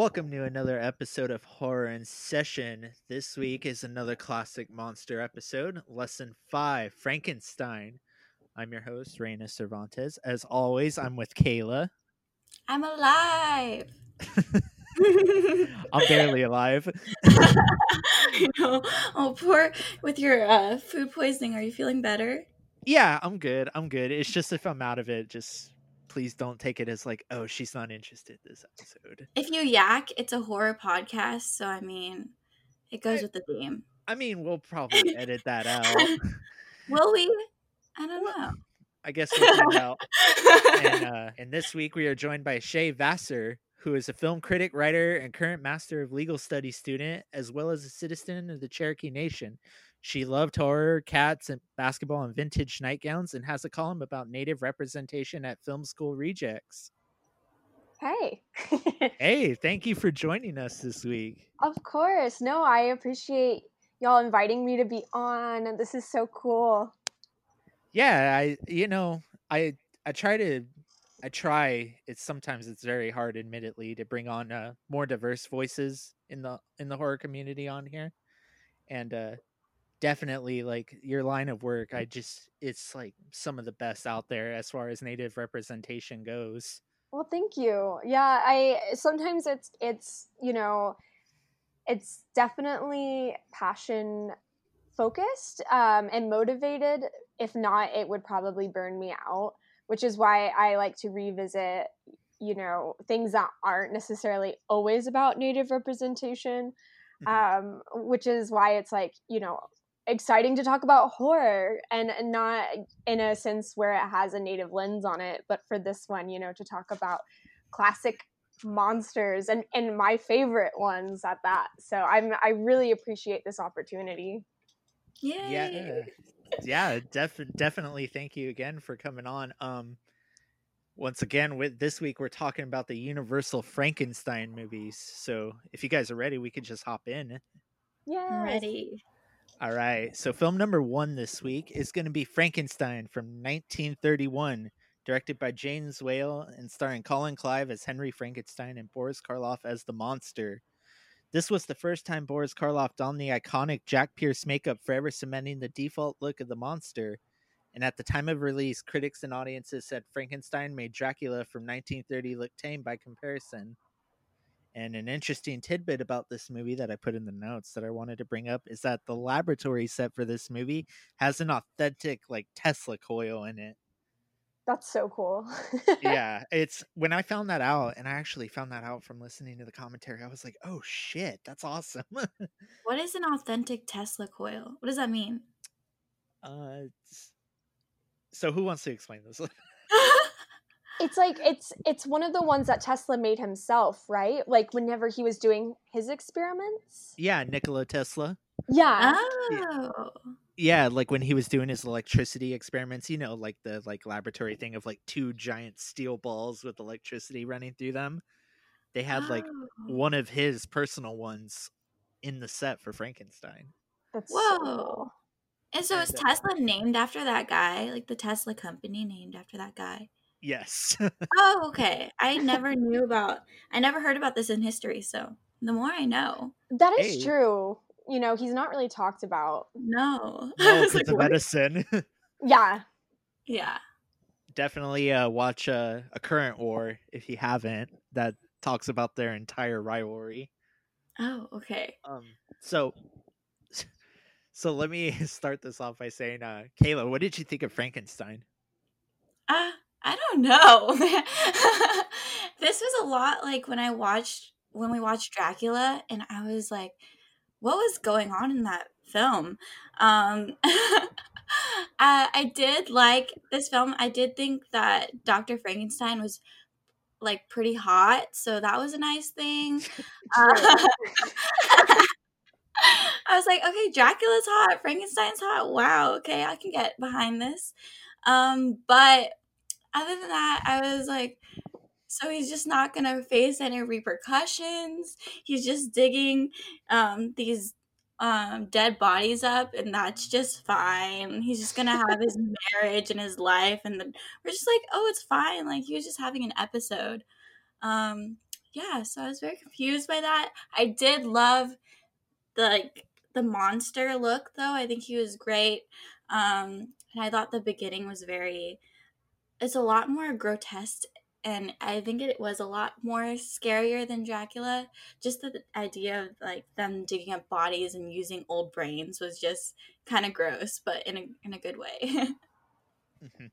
Welcome to another episode of Horror in Session. This week is another classic monster episode, Lesson 5 Frankenstein. I'm your host, Reina Cervantes. As always, I'm with Kayla. I'm alive. I'm barely alive. I know. Oh, poor with your uh, food poisoning. Are you feeling better? Yeah, I'm good. I'm good. It's just if I'm out of it, just please don't take it as like, oh, she's not interested this episode. If you yak, it's a horror podcast, so I mean, it goes I- with the theme. I mean, we'll probably edit that out. Will we? I don't know. I guess we'll find out. And, uh, and this week we are joined by Shay Vassar, who is a film critic, writer, and current Master of Legal Studies student, as well as a citizen of the Cherokee Nation. She loved horror, cats, and basketball and vintage nightgowns, and has a column about Native representation at Film School Rejects. Hey. Hey, thank you for joining us this week. of course. No, I appreciate y'all inviting me to be on. This is so cool. Yeah, I you know I I try to I try. It's sometimes it's very hard, admittedly, to bring on uh, more diverse voices in the in the horror community on here, and uh, definitely like your line of work. I just it's like some of the best out there as far as native representation goes. Well, thank you. Yeah, I sometimes it's it's, you know, it's definitely passion focused um, and motivated. If not, it would probably burn me out, which is why I like to revisit, you know, things that aren't necessarily always about native representation. Um, which is why it's like, you know, exciting to talk about horror and and not in a sense where it has a native lens on it, but for this one, you know, to talk about classic monsters and and my favorite ones at that. So I'm I really appreciate this opportunity. Yay. Yeah, yeah, def- definitely. Thank you again for coming on. Um, once again, with this week we're talking about the Universal Frankenstein movies. So if you guys are ready, we could just hop in. Yeah. Ready. All right. So film number one this week is going to be Frankenstein from 1931, directed by James Whale and starring Colin Clive as Henry Frankenstein and Boris Karloff as the monster. This was the first time Boris Karloff donned the iconic Jack Pierce makeup, forever cementing the default look of the monster. And at the time of release, critics and audiences said Frankenstein made Dracula from 1930 look tame by comparison. And an interesting tidbit about this movie that I put in the notes that I wanted to bring up is that the laboratory set for this movie has an authentic like Tesla coil in it. That's so cool. yeah, it's when I found that out, and I actually found that out from listening to the commentary. I was like, "Oh shit, that's awesome!" What is an authentic Tesla coil? What does that mean? uh, it's- so who wants to explain this? it's like it's it's one of the ones that Tesla made himself, right? Like whenever he was doing his experiments. yeah, Nikola Tesla. Yeah. oh. Yeah, like when he was doing his electricity experiments, you know, like the like laboratory thing of like two giant steel balls with electricity running through them. They had like Oh. one of his personal ones in the set for Frankenstein. That's Whoa. so cool. And so is Tesla named after that guy? Like the Tesla company named after that guy? Yes. Oh, okay. I never knew about I never heard about this in history, so the more I know. That is Hey. true. You know, he's not really talked about. No. I no, was like, of medicine. Yeah. Yeah. Definitely uh, watch uh, a current war if you haven't. That talks about their entire rivalry. Oh, okay. Um, so, so let me start this off by saying, uh, Kayla, what did you think of Frankenstein? Uh, I don't know. this was a lot like when I watched when we watched Dracula and I was like, what was going on in that film? Um I, I did like this film. I did think that Dr. Frankenstein was like pretty hot, so that was a nice thing. Uh, I was like, okay, Dracula's hot, Frankenstein's hot. Wow, okay, I can get behind this. Um, but other than that, I was like, so he's just not gonna face any repercussions. He's just digging um, these um, dead bodies up, and that's just fine. He's just gonna have his marriage and his life, and then we're just like, oh, it's fine. Like he was just having an episode. Um, yeah, so I was very confused by that. I did love the like the monster look though. I think he was great. Um and I thought the beginning was very it's a lot more grotesque and I think it was a lot more scarier than Dracula. Just the idea of like them digging up bodies and using old brains was just kind of gross, but in a in a good way. mm-hmm.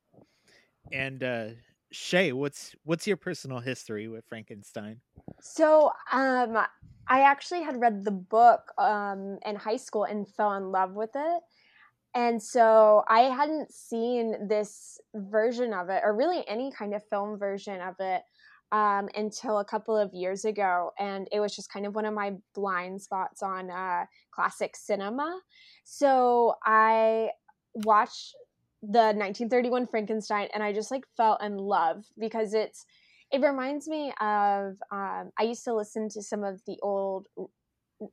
And uh Shay, what's what's your personal history with Frankenstein? So, um I actually had read the book um in high school and fell in love with it. And so I hadn't seen this version of it, or really any kind of film version of it, um, until a couple of years ago. And it was just kind of one of my blind spots on uh, classic cinema. So I watched the 1931 Frankenstein and I just like fell in love because it's, it reminds me of, um, I used to listen to some of the old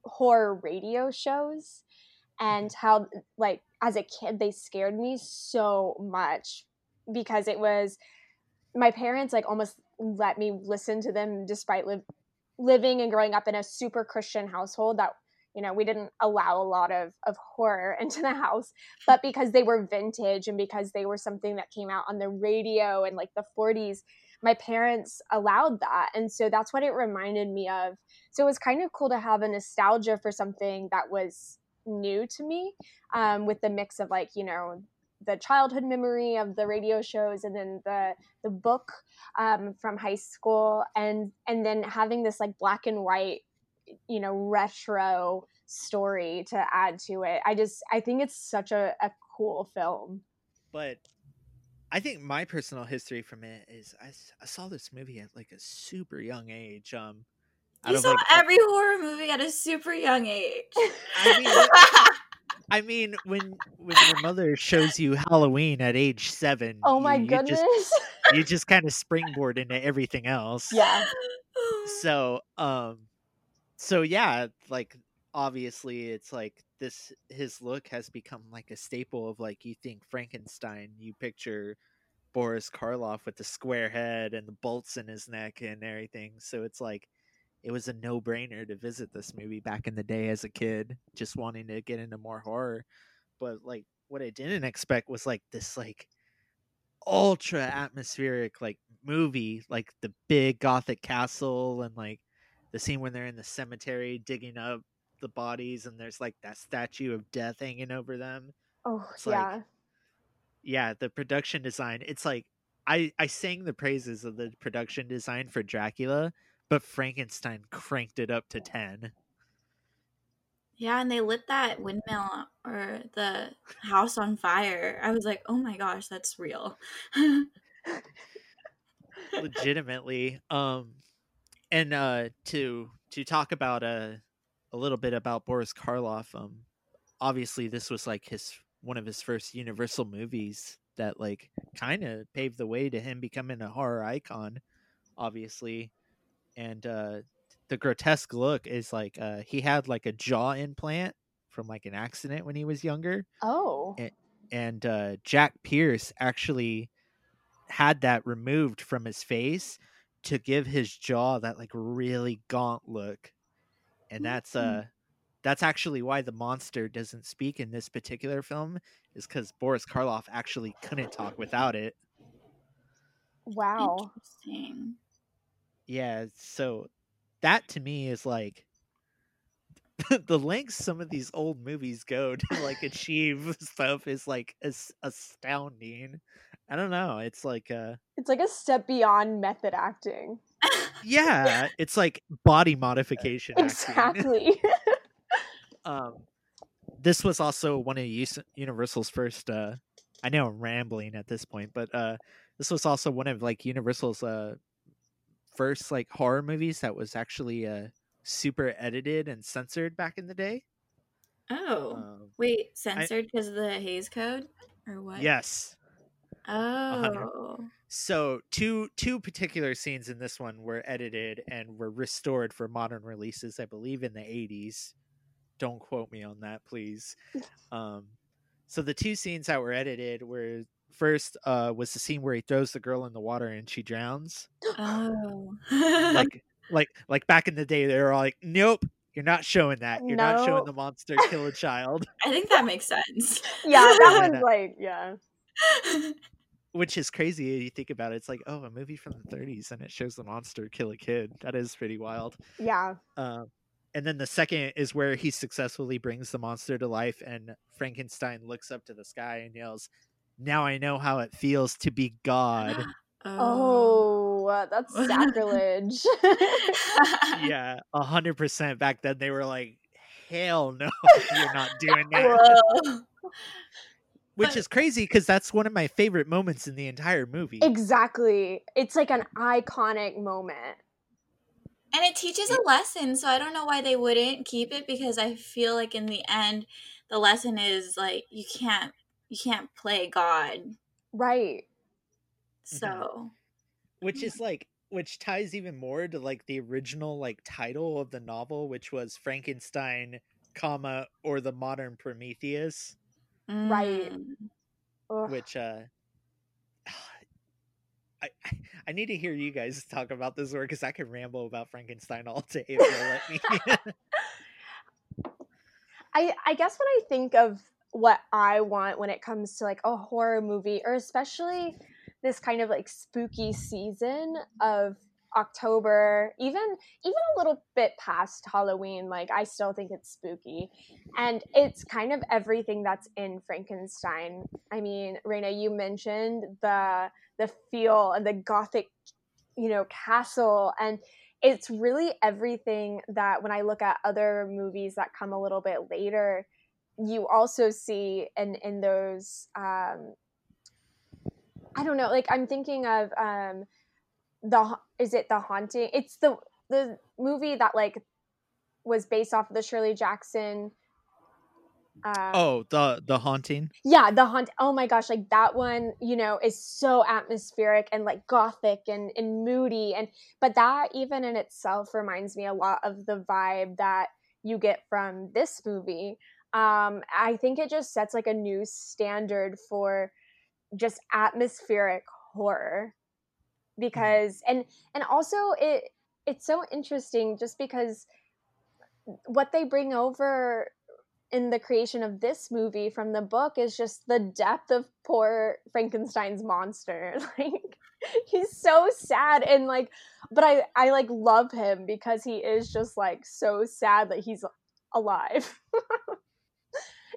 horror radio shows and mm-hmm. how like as a kid they scared me so much because it was my parents like almost let me listen to them despite li- living and growing up in a super christian household that you know we didn't allow a lot of of horror into the house. But because they were vintage and because they were something that came out on the radio in like the 40s my parents allowed that. And so that's what it reminded me of. So it was kind of cool to have a nostalgia for something that was new to me um, with the mix of like you know the childhood memory of the radio shows and then the the book um, from high school and and then having this like black and white you know retro story to add to it. I just i think it's such a, a cool film. But i think my personal history from it is I, I saw this movie at like a super young age um you saw like, every horror movie at a super young age. I mean, I mean, when when your mother shows you Halloween at age seven, oh my you, goodness, you just, you just kind of springboard into everything else. Yeah. So, um, so yeah, like obviously, it's like this. His look has become like a staple of like you think Frankenstein, you picture Boris Karloff with the square head and the bolts in his neck and everything. So it's like it was a no brainer to visit this movie back in the day as a kid, just wanting to get into more horror. But like what I didn't expect was like this like ultra atmospheric like movie, like the big gothic castle and like the scene when they're in the cemetery digging up the bodies and there's like that statue of death hanging over them. Oh it's yeah. Like, yeah, the production design. It's like I I sang the praises of the production design for Dracula, but Frankenstein cranked it up to 10. Yeah, and they lit that windmill or the house on fire. I was like, "Oh my gosh, that's real." Legitimately. Um and uh to to talk about a uh, a little bit about Boris Karloff, um obviously this was like his one of his first universal movies that like kind of paved the way to him becoming a horror icon obviously and uh, the grotesque look is like uh, he had like a jaw implant from like an accident when he was younger. Oh, and, and uh, Jack Pierce actually had that removed from his face to give his jaw that like really gaunt look, and that's mm-hmm. uh that's actually why the monster doesn't speak in this particular film is because Boris Karloff actually couldn't talk without it. Wow. Interesting yeah so that to me is like the lengths some of these old movies go to like achieve stuff is like as astounding. I don't know it's like uh it's like a step beyond method acting. Yeah it's like body modification exactly. Um this was also one of universal's first uh i know i'm rambling at this point but uh this was also one of like universal's uh first like horror movies that was actually uh super edited and censored back in the day. Oh, um, wait, censored because of the Hays Code or what? Yes. Oh. So two two particular scenes in this one were edited and were restored for modern releases, I believe, in the eighties. Don't quote me on that, please. Um, so the two scenes that were edited were first uh was the scene where he throws the girl in the water and she drowns. Oh. like like like back in the day, they were all like, "Nope, you're not showing that. You're not showing the monster kill a child." I think that makes sense. Yeah, that Yeah, was no. like, yeah. Which is crazy. You think about it. It's like, oh, a movie from the 30s, and it shows the monster kill a kid. That is pretty wild. Yeah. Um, and then the second is where he successfully brings the monster to life, and Frankenstein looks up to the sky and yells, "Now I know how it feels to be God." Oh, uh, that's sacrilege. yeah, a hundred percent. Back then, they were like, "Hell no, you're not doing that." Which But- is crazy because that's one of my favorite moments in the entire movie. exactly. It's like an iconic moment. And it teaches a lesson, so I don't know why they wouldn't keep it because I feel like in the end the lesson is like you can't you can't play God. Right. So which is like which ties even more to like the original like title of the novel which was frankenstein comma or the modern prometheus Right. mm. Ugh. which uh I, I- I need to hear you guys talk about this word because I could ramble about Frankenstein all day if you'll let me. I I guess when I think of what I want when it comes to like a horror movie or especially this kind of like spooky season of October, even even a little bit past Halloween, like I still think it's spooky. And it's kind of everything that's in Frankenstein. I mean, Raina, you mentioned the the feel and the gothic, you know, castle and it's really everything that when I look at other movies that come a little bit later, you also see in in those um I don't know, like I'm thinking of um the is it the haunting? It's the the movie that like was based off of the Shirley Jackson um, oh, the the haunting. yeah the haunt oh my gosh like that one you know is so atmospheric and like gothic and, and moody and but that even in itself reminds me a lot of the vibe that you get from this movie um i think it just sets like a new standard for just atmospheric horror because and and also it it's so interesting just because what they bring over in the creation of this movie from the book is just the depth of poor Frankenstein's monster. Like he's so sad and like but I I like love him because he is just like so sad that he's alive.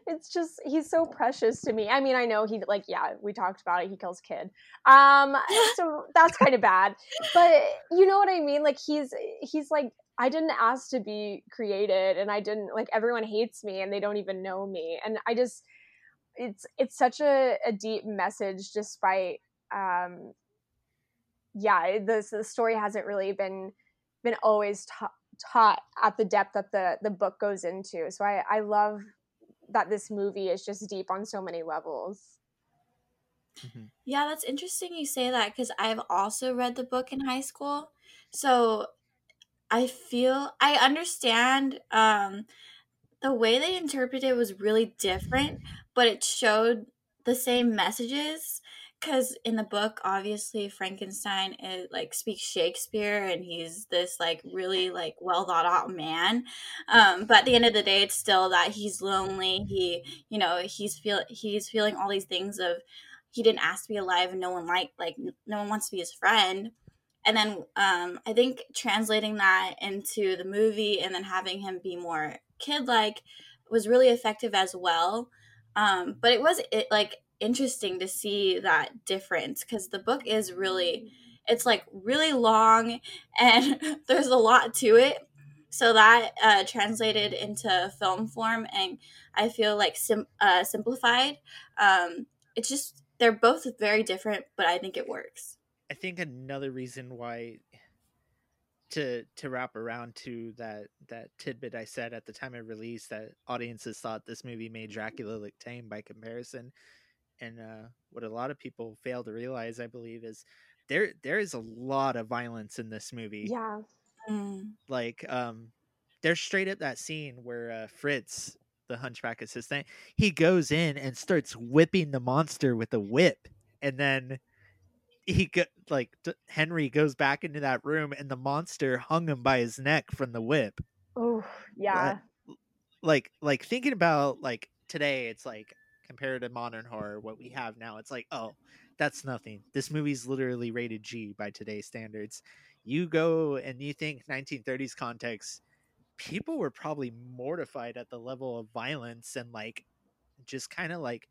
it's just he's so precious to me. I mean, I know he like yeah, we talked about it. He kills kid. Um so that's kind of bad. But you know what I mean? Like he's he's like I didn't ask to be created and I didn't like everyone hates me and they don't even know me. And I just it's it's such a, a deep message despite um yeah, the the story hasn't really been been always ta- taught at the depth that the the book goes into. So I I love that this movie is just deep on so many levels. Mhm. Yeah, that's interesting you say that because I've also read the book in high school. So I feel I understand um the way they interpreted it was really different, but it showed the same messages because in the book obviously Frankenstein is like speaks Shakespeare and he's this like really like well thought out man. Um but at the end of the day it's still that he's lonely. He you know, he's feel he's feeling all these things of he didn't ask to be alive and no one like like no one wants to be his friend and then um, I think translating that into the movie and then having him be more kid like was really effective as well. Um, but it was it, like interesting to see that difference because the book is really it's like really long and there's a lot to it. So that uh, translated into film form and I feel like sim- uh, simplified. Um, it's just they're both very different, but I think it works. I think another reason why to to wrap around to that that tidbit I said at the time of release that audiences thought this movie made Dracula look tame by comparison, and uh, what a lot of people fail to realize, I believe, is there there is a lot of violence in this movie. Yeah. Mm. Like, um, there's straight up that scene where uh, Fritz, the Hunchback assistant, he goes in and starts whipping the monster with a whip, and then he go, like d- Henry goes back into that room and the monster hung him by his neck from the whip. Oh, yeah. Like like thinking about like today, it's like compared to modern horror, what we have now, it's like oh, that's nothing. This movie's literally rated G by today's standards. You go and you think 1930s context, people were probably mortified at the level of violence and like just kind of like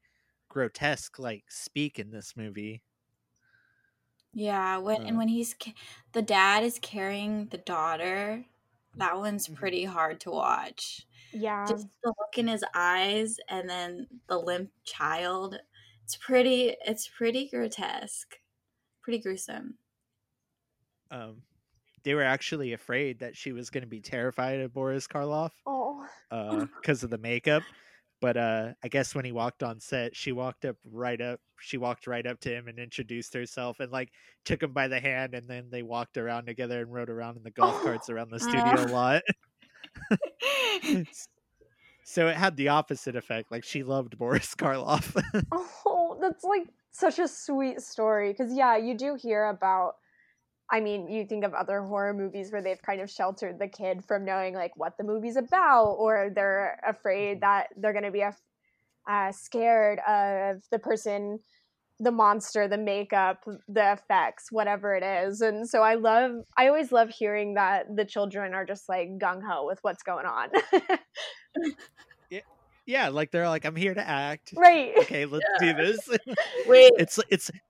grotesque like speak in this movie. Yeah, when and Uh. when he's the dad is carrying the daughter, that one's Mhm. pretty hard to watch. Yeah. Just the look in his eyes and then the limp child. It's pretty it's pretty grotesque. Pretty gruesome. Um, they were actually afraid that she was going to be terrified of Boris Karloff Oh. because of the makeup. But uh, I guess when he walked on set, she walked up right up. She walked right up to him and introduced herself, and like took him by the hand, and then they walked around together and rode around in the golf Oh. carts around the studio a lot. so it had the opposite effect. Like she loved Boris Karloff. Oh, that's like such a sweet story. Because, yeah, you do hear about. I mean, you think of other horror movies where they've kind of sheltered the kid from knowing like what the movie's about, or they're afraid that they're going to be af- uh, scared of the person, the monster, the makeup, the effects, whatever it is. And so I love, I always love hearing that the children are just like gung ho with what's going on. yeah, like they're like, I'm here to act. right. Okay, let's do this. Wait, it's it's th-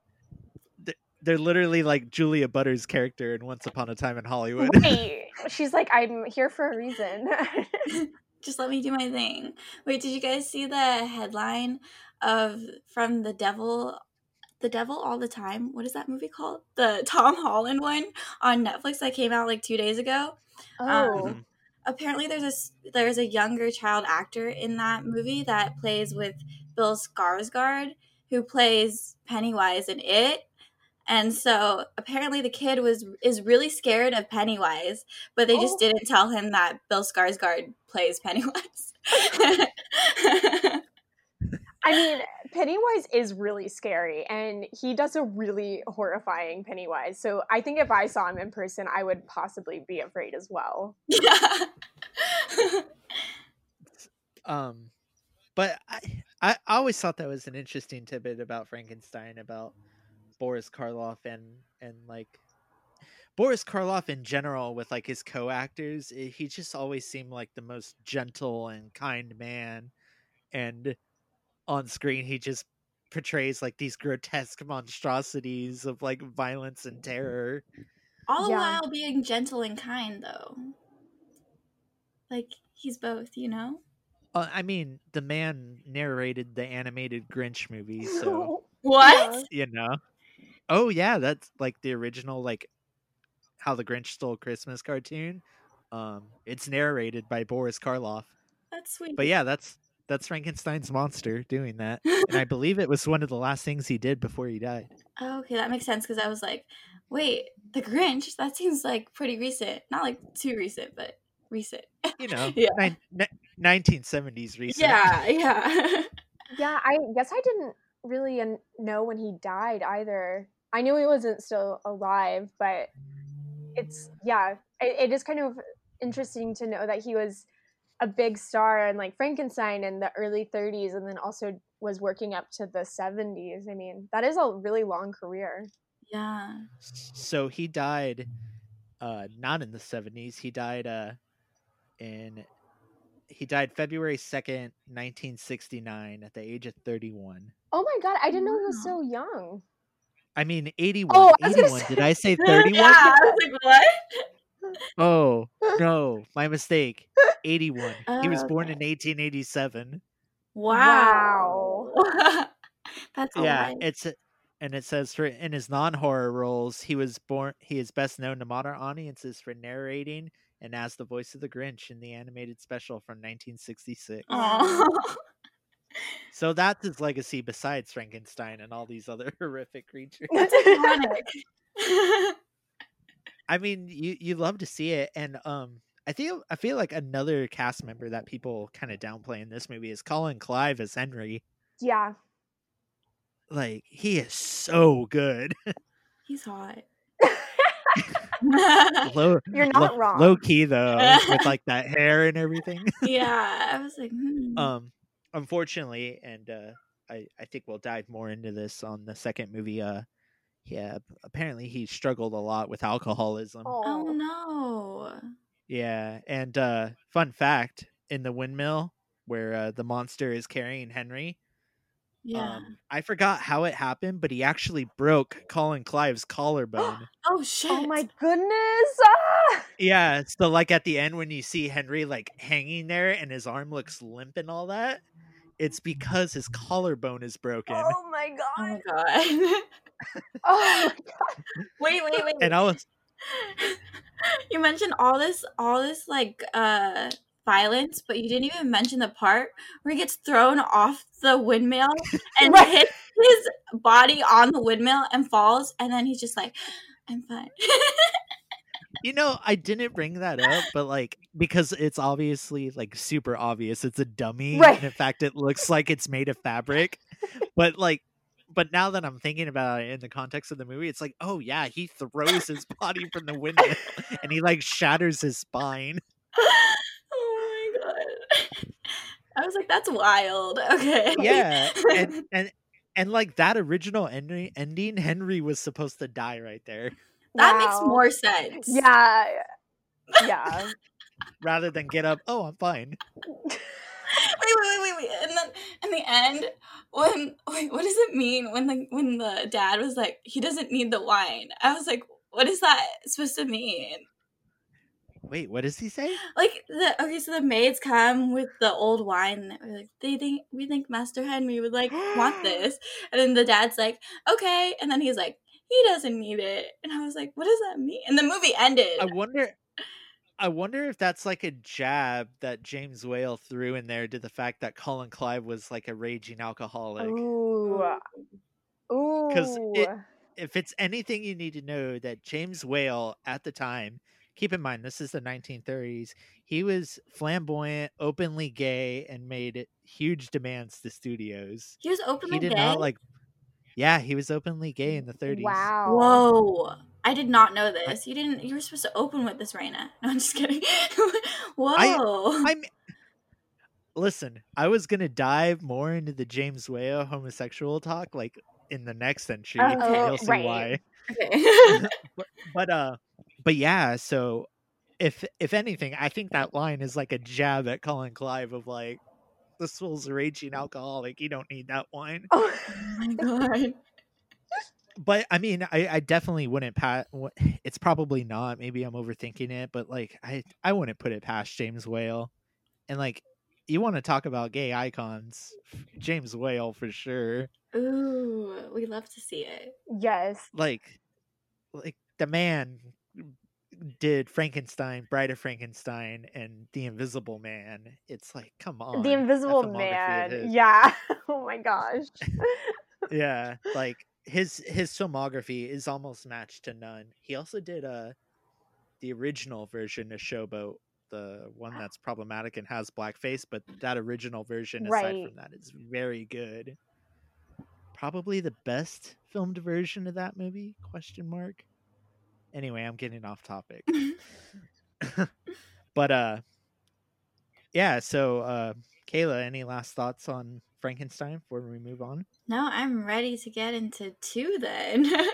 they're literally like Julia Butters' character in Once Upon a Time in Hollywood. Right. She's like, I'm here for a reason. just let me do my thing. Wait, did you guys see the headline of from the devil the devil all the time? What is that movie called? The Tom Holland one on Netflix that came out like 2 days ago. oh. Mhm. apparently there's a s- there's a younger child actor in that movie that plays with Bill Skarsgård who plays Pennywise in it. And so apparently the kid was is really scared of Pennywise, but they just Oh. didn't tell him that Bill Skarsgård plays Pennywise. I mean, Pennywise is really scary, and he does a really horrifying Pennywise. So I think if I saw him in person, I would possibly be afraid as well. yeah. Um, but I, I I always thought that was an interesting tidbit about Frankenstein about Boris Karloff and and like Boris Karloff in general with like his co-actors. eh, He just always seemed like the most gentle and kind man, and on screen he just portrays like these grotesque monstrosities of like violence and terror. All Yeah. while being gentle and kind though. Like he's both, you know? Uh, I mean, the man narrated the animated Grinch movie, so What? you know. Oh yeah, that's like the original like how the Grinch stole Christmas cartoon. Um it's narrated by Boris Karloff. That's sweet. But yeah, that's that's Frankenstein's monster doing that. And I believe it was one of the last things he did before he died. Oh, okay, that makes sense because I was like, wait, The Grinch? That seems like pretty recent. Not like too recent, but recent. You know, Yeah. nine, ni- 1970s recent. Yeah, yeah. Yeah, I guess I didn't really know when he died either. I knew he wasn't still alive, but it's yeah, it, it is kind of interesting to know that he was a big star in like Frankenstein in the early 30s, and then also was working up to the 70s. I mean, that is a really long career. yeah. So he died uh not in the 70s. He died uh in he died February 2nd, 1969 at the age of 31. Oh my god, I didn't know he was so young. I mean 81. Oh, I was gonna 81. Did I say 31? Yeah, I was like, what? Oh, uh. no, my mistake. 81. he was Oh, born okay. in 1887. Wow. That's yeah, lot. it's and it says for in his non-horror roles, he was born he is best known to modern audiences for narrating and as the voice of the Grinch in the animated special from 1966. Aw. So that's his legacy besides Frankenstein and all these other horrific creatures. That's iconic. I mean, you you love to see it, and um, I feel I feel like another cast member that people kind of downplay in this movie is Colin Clive as Henry. yeah, Like he is so good. He's hot. low, You're not low, wrong. low key though, with like that hair and everything. yeah, I was like, hmm. um, unfortunately, and uh, I I think we'll dive more into this on the second movie. Uh, yeah, apparently he struggled a lot with alcoholism. oh Oh, no. Yeah, and uh, fun fact: in the windmill where uh, the monster is carrying Henry, Yeah. um, I forgot how it happened, but he actually broke Colin Clive's collarbone. oh shit. oh my goodness! Ah! yeah, so like at the end when you see Henry like hanging there and his arm looks limp and all that, it's because his collarbone is broken. Oh my Oh god! my god. Oh my god! wait, wait, wait. And I was you mentioned all this all this like uh violence, but you didn't even mention the part where he gets thrown off the windmill and Right. hits his body on the windmill and falls and then he's just like I'm fine. You know, I didn't bring that up, but like because it's obviously like super obvious. It's a dummy. Right. And in fact, it looks like it's made of fabric. but like but now that I'm thinking about it in the context of the movie, it's like, oh yeah, he throws his body from the window and he like shatters his spine. oh my god. I was like, that's wild. Okay. Yeah. And and and like that original ending ending, Henry was supposed to die right there. That makes more sense. Yeah, yeah. Rather than get up, oh I'm fine. wait, wait, wait, wait, wait. And then in the end, when wait, what does it mean when the when the dad was like, he doesn't need the wine? I was like, what is that supposed to mean? Wait, what does he say? Like the okay, so the maids come with the old wine. And they're like, they think we think Master Henry would like want this, and then the dad's like, okay, and then he's like, he doesn't need it, and I was like, what does that mean? And the movie ended. I wonder I wonder if that's like a jab that James Whale threw in there to the fact that Colin Clive was like a raging alcoholic. Ooh, ooh. 'Cause it- If it's anything you need to know that James Whale at the time, keep in mind this is the 1930s, he was flamboyant, openly gay and made huge demands to studios. he was openly he did gay. not like Yeah, he was openly gay in the 30s. Wow. Whoa. I did not know this. You didn't you were supposed to open with this, Raina. No, I'm just kidding. Whoa. I'm Listen, I was gonna dive more into the James Whale homosexual talk like in the next entry. okay. You'll see Right. why. okay. But uh but yeah, so if if anything, I think that line is like a jab at Colin Clive of like this fool's a raging alcoholic. You don't need that wine. Oh. my god. But I mean, I, I definitely wouldn't pat. It's probably not. Maybe I'm overthinking it, but like I I wouldn't put it past James Whale. And like, you want to talk about gay icons, James Whale for sure. Ooh, we love to see it. yes. Like, like the man did Frankenstein, Bride of Frankenstein, and The Invisible Man. It's like, come on, the Invisible Man. Yeah. Oh my gosh. yeah like his his filmography is almost matched to none he also did uh the original version of Show Boat the one that's problematic and has blackface but that original version aside Right. from that is very good probably the best filmed version of that movie question mark anyway i'm getting off topic but uh yeah so uh kayla any last thoughts on frankenstein before we move on No, I'm ready to get into two then.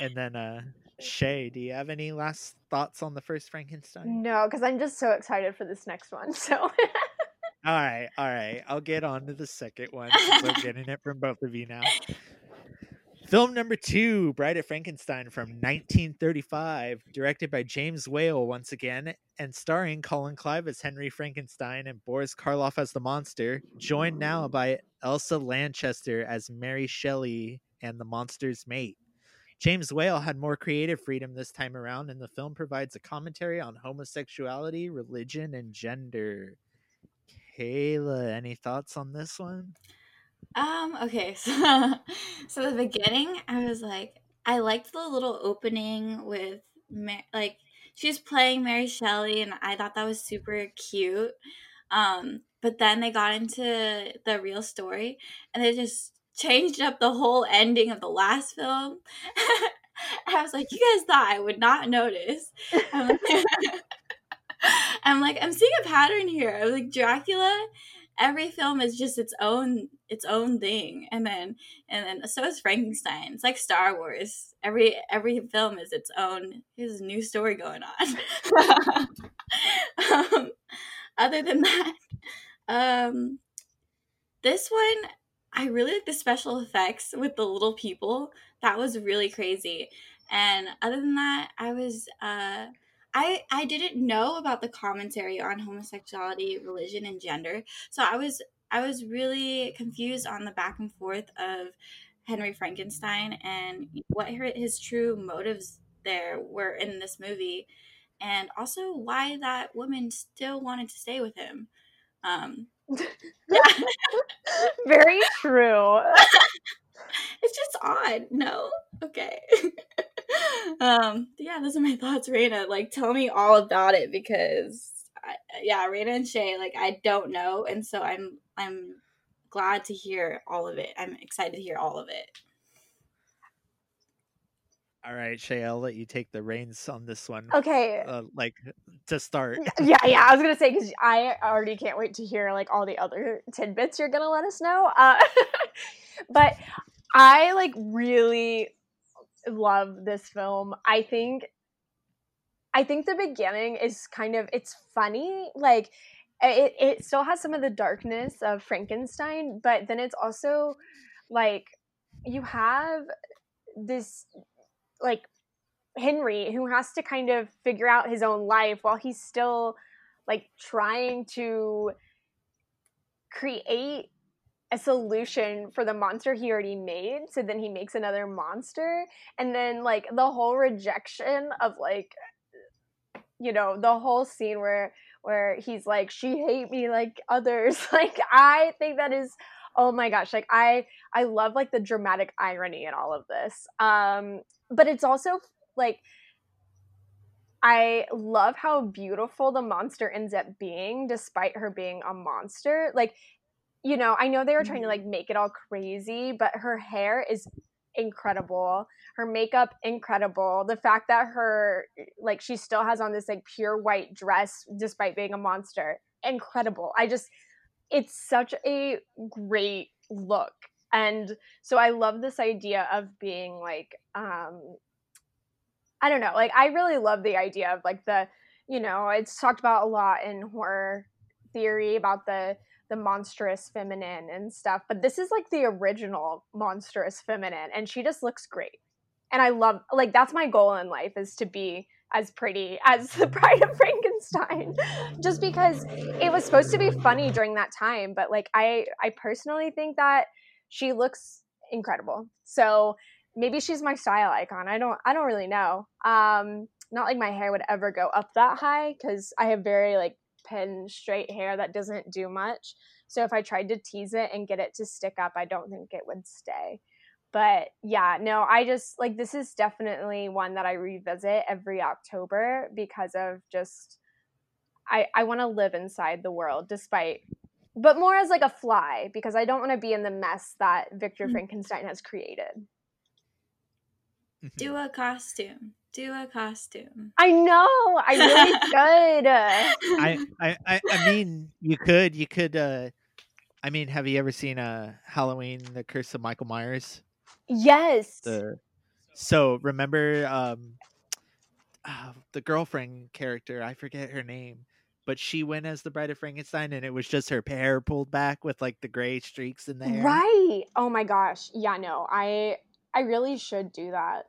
And then uh Shay, do you have any last thoughts on the first Frankenstein? No, because I'm just so excited for this next one. So All right, all right. I'll get on to the second one since I'm getting it from both of you now. Film number two, Bride of Frankenstein from 1935, directed by James Whale once again, and starring Colin Clive as Henry Frankenstein and Boris Karloff as the monster, joined now by Elsa Lanchester as Mary Shelley and the monster's mate. James Whale had more creative freedom this time around, and the film provides a commentary on homosexuality, religion, and gender. Kayla, any thoughts on this one? Um, okay, so so the beginning, I was like, I liked the little opening with Ma- like she was playing Mary Shelley, and I thought that was super cute. Um, but then they got into the real story, and they just changed up the whole ending of the last film. I was like, you guys thought I would not notice. I'm like, I'm, like, I'm seeing a pattern here. I was like, Dracula, every film is just its own its own thing. And then and then so is Frankenstein. It's like Star Wars. Every every film is its own here's a new story going on. um, other than that, um this one I really like the special effects with the little people. That was really crazy. And other than that, I was uh I I didn't know about the commentary on homosexuality, religion and gender. So I was I was really confused on the back and forth of Henry Frankenstein and what his true motives there were in this movie and also why that woman still wanted to stay with him. Um, yeah. Very true. it's just odd. No? Okay. um, yeah, those are my thoughts, Raina. Like, tell me all about it because, I, yeah, Raina and Shay, like, I don't know, and so I'm I'm glad to hear all of it. I'm excited to hear all of it. All right, Shay, I'll let you take the reins on this one. Okay. Uh, like to start. Yeah, yeah. I was gonna say because I already can't wait to hear like all the other tidbits you're gonna let us know. Uh, but I like really love this film. I think I think the beginning is kind of it's funny. Like it, it still has some of the darkness of Frankenstein, but then it's also like you have this like Henry who has to kind of figure out his own life while he's still like trying to create a solution for the monster he already made so then he makes another monster. And then like the whole rejection of like you know the whole scene where where he's like she hate me like others. Like i think that is oh my gosh like i i love like the dramatic irony in all of this. Um but it's also like I love how beautiful the monster ends up being despite her being a monster. Like you know, I know they were trying to like mm-hmm. make it all crazy, but her hair is incredible. Her makeup incredible. The fact that her like she still has on this like pure white dress despite being a monster, incredible. I just it's such a great look. And so I love this idea of being like um I don't know, like I really love the idea of like the you know, it's talked about a lot in horror theory about the the monstrous feminine and stuff. But this is like the original monstrous feminine, and she just looks great. And I love like that's my goal in life is to be as pretty as the Bride of Frankenstein, just because it was supposed to be funny during that time. But like I I personally think that she looks incredible. So maybe she's my style icon. I don't I don't really know. Um, not like my hair would ever go up that high because I have very like pin straight hair that doesn't do much. So if I tried to tease it and get it to stick up, I don't think it would stay. But yeah, no, I just like this is definitely one that I revisit every October because of just I I want to live inside the world despite but more as like a fly because I don't want to be in the mess that Victor mm-hmm. Frankenstein has created. Do a costume do a costume. I know. I really should. I, I, I, I mean, you could, you could. uh I mean, have you ever seen a uh, Halloween: The Curse of Michael Myers? Yes. The so remember um uh, the girlfriend character. I forget her name, but she went as the Bride of Frankenstein, and it was just her hair pulled back with like the gray streaks in the hair. Right. Oh my gosh. Yeah. No. I I really should do that.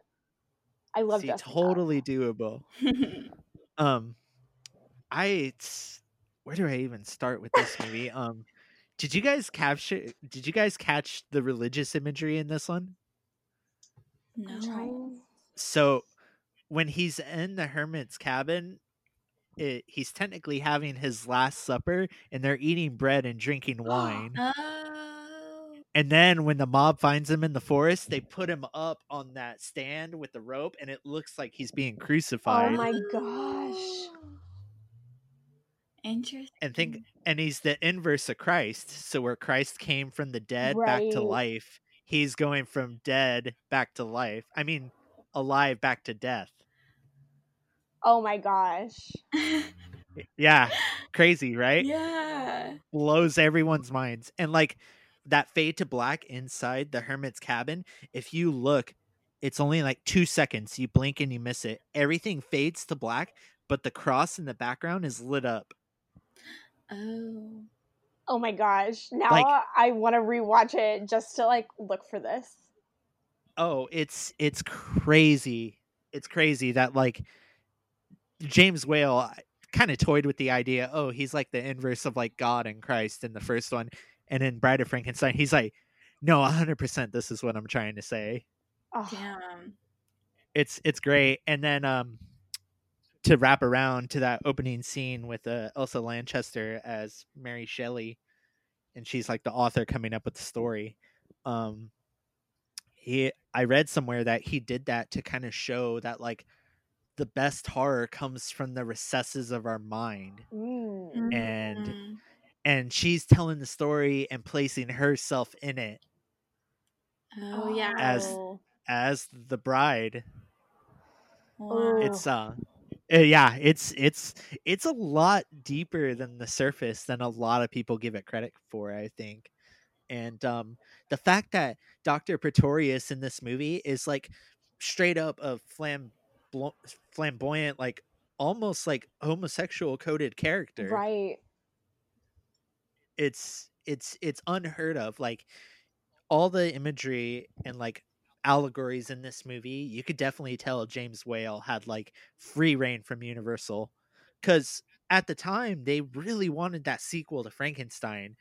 I love See, totally doable. um, I where do I even start with this movie? Um, did you guys capture? Did you guys catch the religious imagery in this one? No. So when he's in the hermit's cabin, it, he's technically having his last supper, and they're eating bread and drinking wine. Oh. And then when the mob finds him in the forest, they put him up on that stand with the rope, and it looks like he's being oh crucified. Oh my gosh. Interesting. And think, and he's the inverse of Christ. So where Christ came from the dead back to life, he's going from dead back to life. I mean, alive back to death. Oh my gosh. Yeah, crazy, right? yeah. Blows everyone's minds. And like that fade to black inside the hermit's cabin, if you look, it's only like two seconds. You blink and you miss it. Everything fades to black, but the cross in the background is lit up. Oh. Oh my gosh. Now Like- I want to rewatch it just to like look for this. Oh, it's it's crazy. It's crazy that like James Whale kind of toyed with the idea. Oh, he's like the inverse of like God and Christ in the first one, and in Bride of Frankenstein, he's like, no, hundred percent. This is what I'm trying to say. Oh, Damn. It's it's great. And then um, to wrap around to that opening scene with uh, Elsa Lanchester as Mary Shelley, and she's like the author coming up with the story. Um, he I read somewhere that he did that to kind of show that like the best horror comes from the recesses of our mind mm. And- Mm. And she's telling the story and placing herself in it Oh yeah. As- Oh. as the bride Wow. it's uh uh, yeah it's it's it's a lot deeper than the surface than a lot of people give it credit for i think and um the fact that dr pretorius in this movie is like straight up a flambo- flamboyant like almost like homosexual coded character Right. It's it's it's unheard of like all the imagery and like allegories in this movie you could definitely tell james whale had like free reign from universal because at the time they really wanted that sequel to frankenstein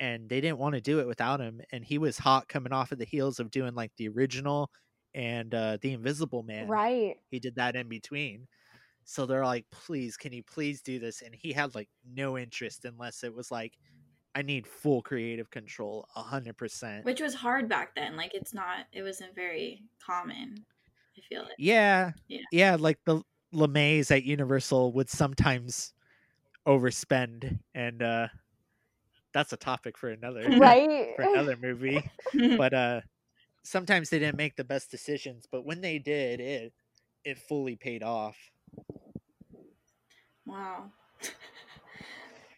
and they didn't want to do it without him and he was hot coming off of the heels of doing like the original and uh the invisible man. Right. he did that in between. So they're like please can you please do this? And he had like no interest unless it was like i need full creative control 100% Which was hard back then. Like it's not. It wasn't very common. I feel like. yeah Yeah. yeah like the Laemmles at universal would sometimes overspend and uh that's a topic for another Right. for another movie but uh sometimes they didn't make the best decisions but when they did it it fully paid off wow.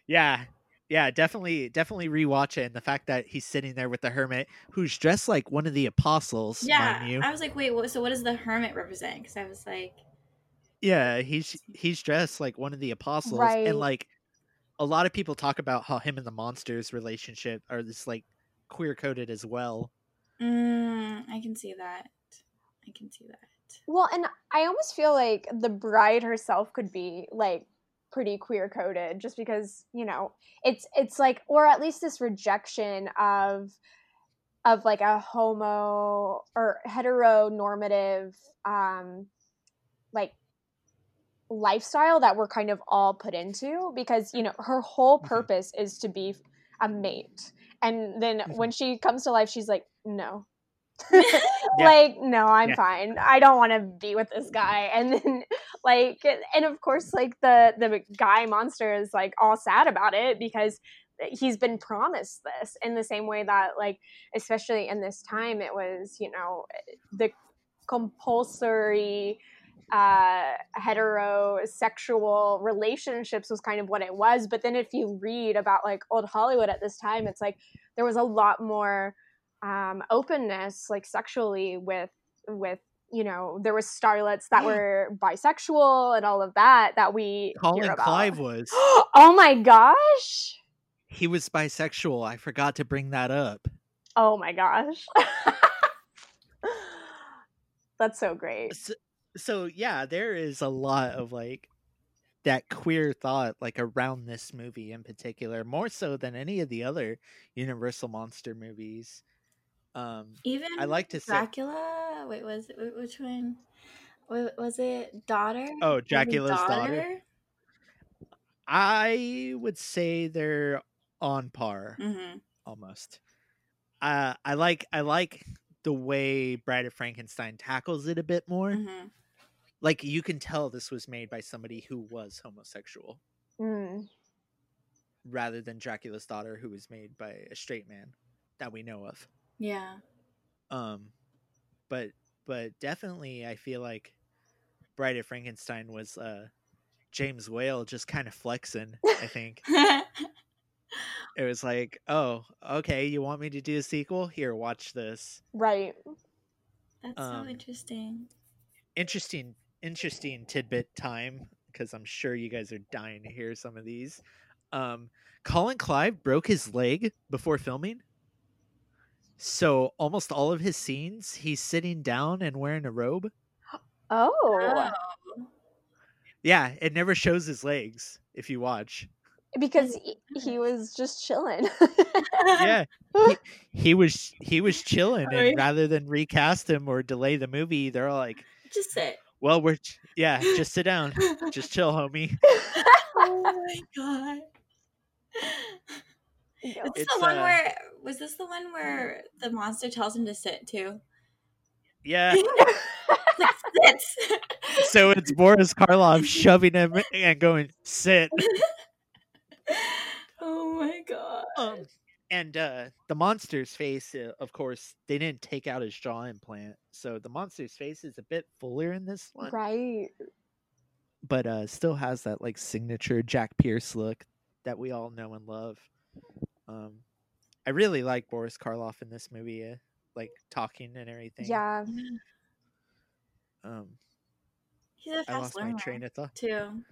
Yeah. Yeah, definitely definitely rewatch it and the fact that he's sitting there with the hermit who's dressed like one of the apostles, Yeah. mind you. I was like, wait. What, so what does the hermit represent? Because I was like, Yeah, he's he's dressed like one of the apostles Right. and like a lot of people talk about how him and the monsters relationship are this like queer coded as well. mm, I can see that. I can see that. Well, and I almost feel like the bride herself could be like pretty queer coded just because, you know, it's it's like or at least this rejection of of like a homo or heteronormative um like lifestyle that we're kind of all put into because, you know, her whole Mhm. purpose is to be a mate. And then Mhm. when she comes to life she's like, "No." Like no i'm Yeah. fine. I don't want to be with this guy. And then like and of course like the the guy monster is like all sad about it because he's been promised this in the same way that like especially in this time it was you know the compulsory uh heterosexual relationships was kind of what it was. But then if you read about like old hollywood at this time it's like there was a lot more um openness like sexually with with you know there was starlets that Yeah. were bisexual and all of that that we Colin. Clive was. oh my gosh He was bisexual. I forgot to bring that up. oh my gosh that's so great So, so yeah, there is a lot of like that queer thought like around this movie in particular, more so than any of the other Universal monster movies. Um Even I like to say Dracula. Wait, was it which one? Wa- Was it daughter? Oh, Dracula's daughter? I would say they're on par Mm-hmm. almost. Uh I like I like the way Bride of Frankenstein tackles it a bit more. Mm-hmm. Like you can tell this was made by somebody who was homosexual Mm. rather than Dracula's daughter who was made by a straight man that we know of. Yeah. Um but but definitely I feel like Bride of Frankenstein was uh James Whale just kind of flexing, I think. it was like, "Oh, okay, you want me to do a sequel? Here, watch this." Right. That's Um, so interesting. Interesting interesting tidbit time because I'm sure you guys are dying to hear some of these. Um Colin Clive broke his leg before filming. So almost all of his scenes, he's sitting down and wearing a robe. Oh. Oh. Yeah, it never shows his legs if you watch. Because he, he was just chilling. Yeah, he, he was he was chilling, Sorry. and rather than recast him or delay the movie, they're all like, Just sit. "Well, we're ch- yeah, just sit down, just chill, homie." oh my god. Is this It's, the one uh, where was this the one where the monster tells him to sit too? Yeah, Like, sit. so it's Boris Karloff shoving him and going, "Sit." oh my god. Um, and uh, the monster's face, uh, of course, they didn't take out his jaw implant, so the monster's face is a bit fuller in this one, right. but uh, still has that like signature Jack Pierce look that we all know and love. Um, I really like Boris Karloff in this movie, uh, like talking and everything. Yeah. Um, He's a I fast lost my learner train of thought. too.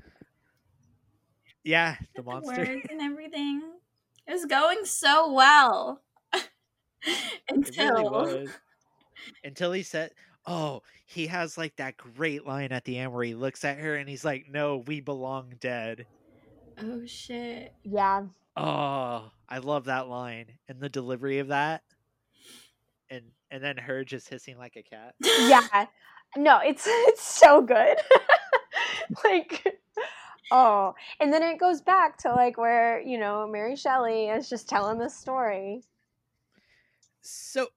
Yeah, the The monster. words and everything. It was going so well. It Until really was. Until he said, "Oh, he has like that great line at the end where he looks at her and he's like, "No, we belong dead." Oh shit. Yeah. Oh, I love that line and the delivery of that, and and then her just hissing like a cat. Yeah. No, it's it's so good. like oh, and then it goes back to like where, you know, Mary Shelley is just telling the story. So,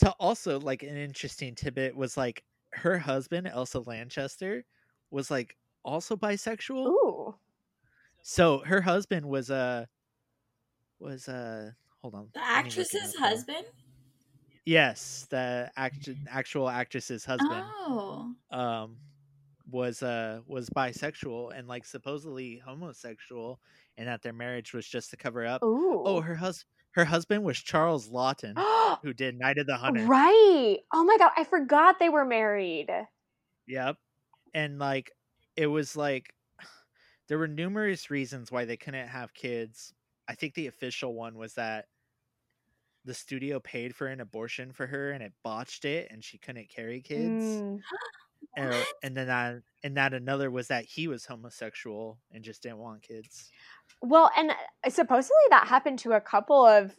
to also like an interesting tidbit was like her husband Elsa Lanchester was like also bisexual. Ooh. So her husband was a was a hold on The let me look it actress's husband? Yes, the act- actual actress's husband Oh. um was uh was bisexual and like supposedly homosexual and that their marriage was just to cover up. Ooh. Oh, her hus her husband was Charles Laughton who did Night of the Hunter. right. Oh my god, I forgot they were married. Yep. And like it was like there were numerous reasons why they couldn't have kids. I think the official one was that the studio paid for an abortion for her and it botched it and she couldn't carry kids. Mm. And, and then that and that another was that he was homosexual and just didn't want kids. Well, and uh, supposedly that happened to a couple of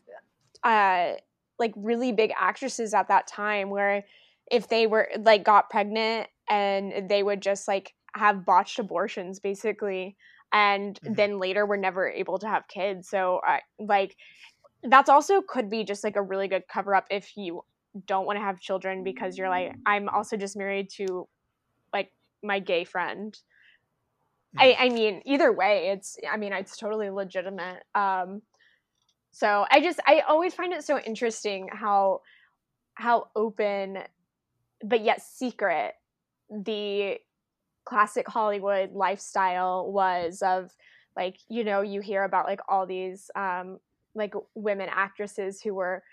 uh like really big actresses at that time where if they were like got pregnant and they would just like have botched abortions basically and Mhm. then later we're never able to have kids. So uh, like that's also could be just like a really good cover up if you don't want to have children because you're like I'm also just married to like my gay friend. I, I mean, either way, it's I mean, it's totally legitimate. Um, so I just I always find it so interesting how how open but yet secret the classic Hollywood lifestyle was of like you know you hear about like all these um, like women actresses who were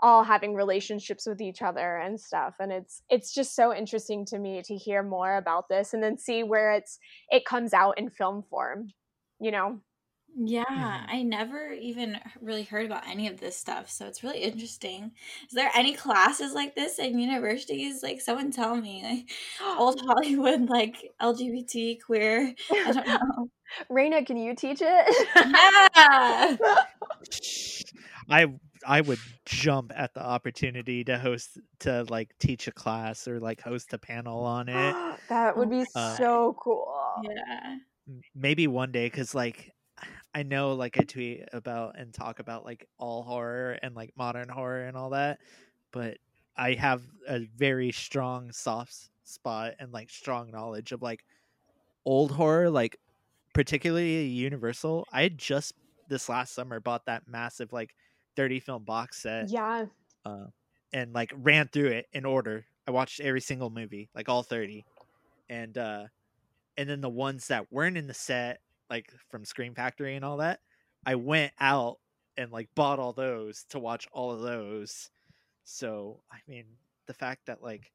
all having relationships with each other and stuff and it's it's just so interesting to me to hear more about this and then see where it's it comes out in film form you know Yeah, Mhm. I never even really heard about any of this stuff, so it's really interesting. Is there any classes like this in universities? Like, someone tell me, like, old Hollywood, like LGBT queer. I don't know. Raina, can you teach it Yeah, I I would jump at the opportunity to host to like teach a class or like host a panel on it. that would be Uh, so cool yeah. M- maybe one day because like i know like i tweet about and talk about like all horror and like modern horror and all that but i have a very strong soft spot and like strong knowledge of like old horror like particularly universal i just this last summer bought that massive like 30 film box set yeah uh, and like ran through it in order I watched every single movie, like all 30. And uh and then the ones that weren't in the set, like from Scream Factory and all that, I went out and like bought all those to watch all of those. So, I mean, the fact that like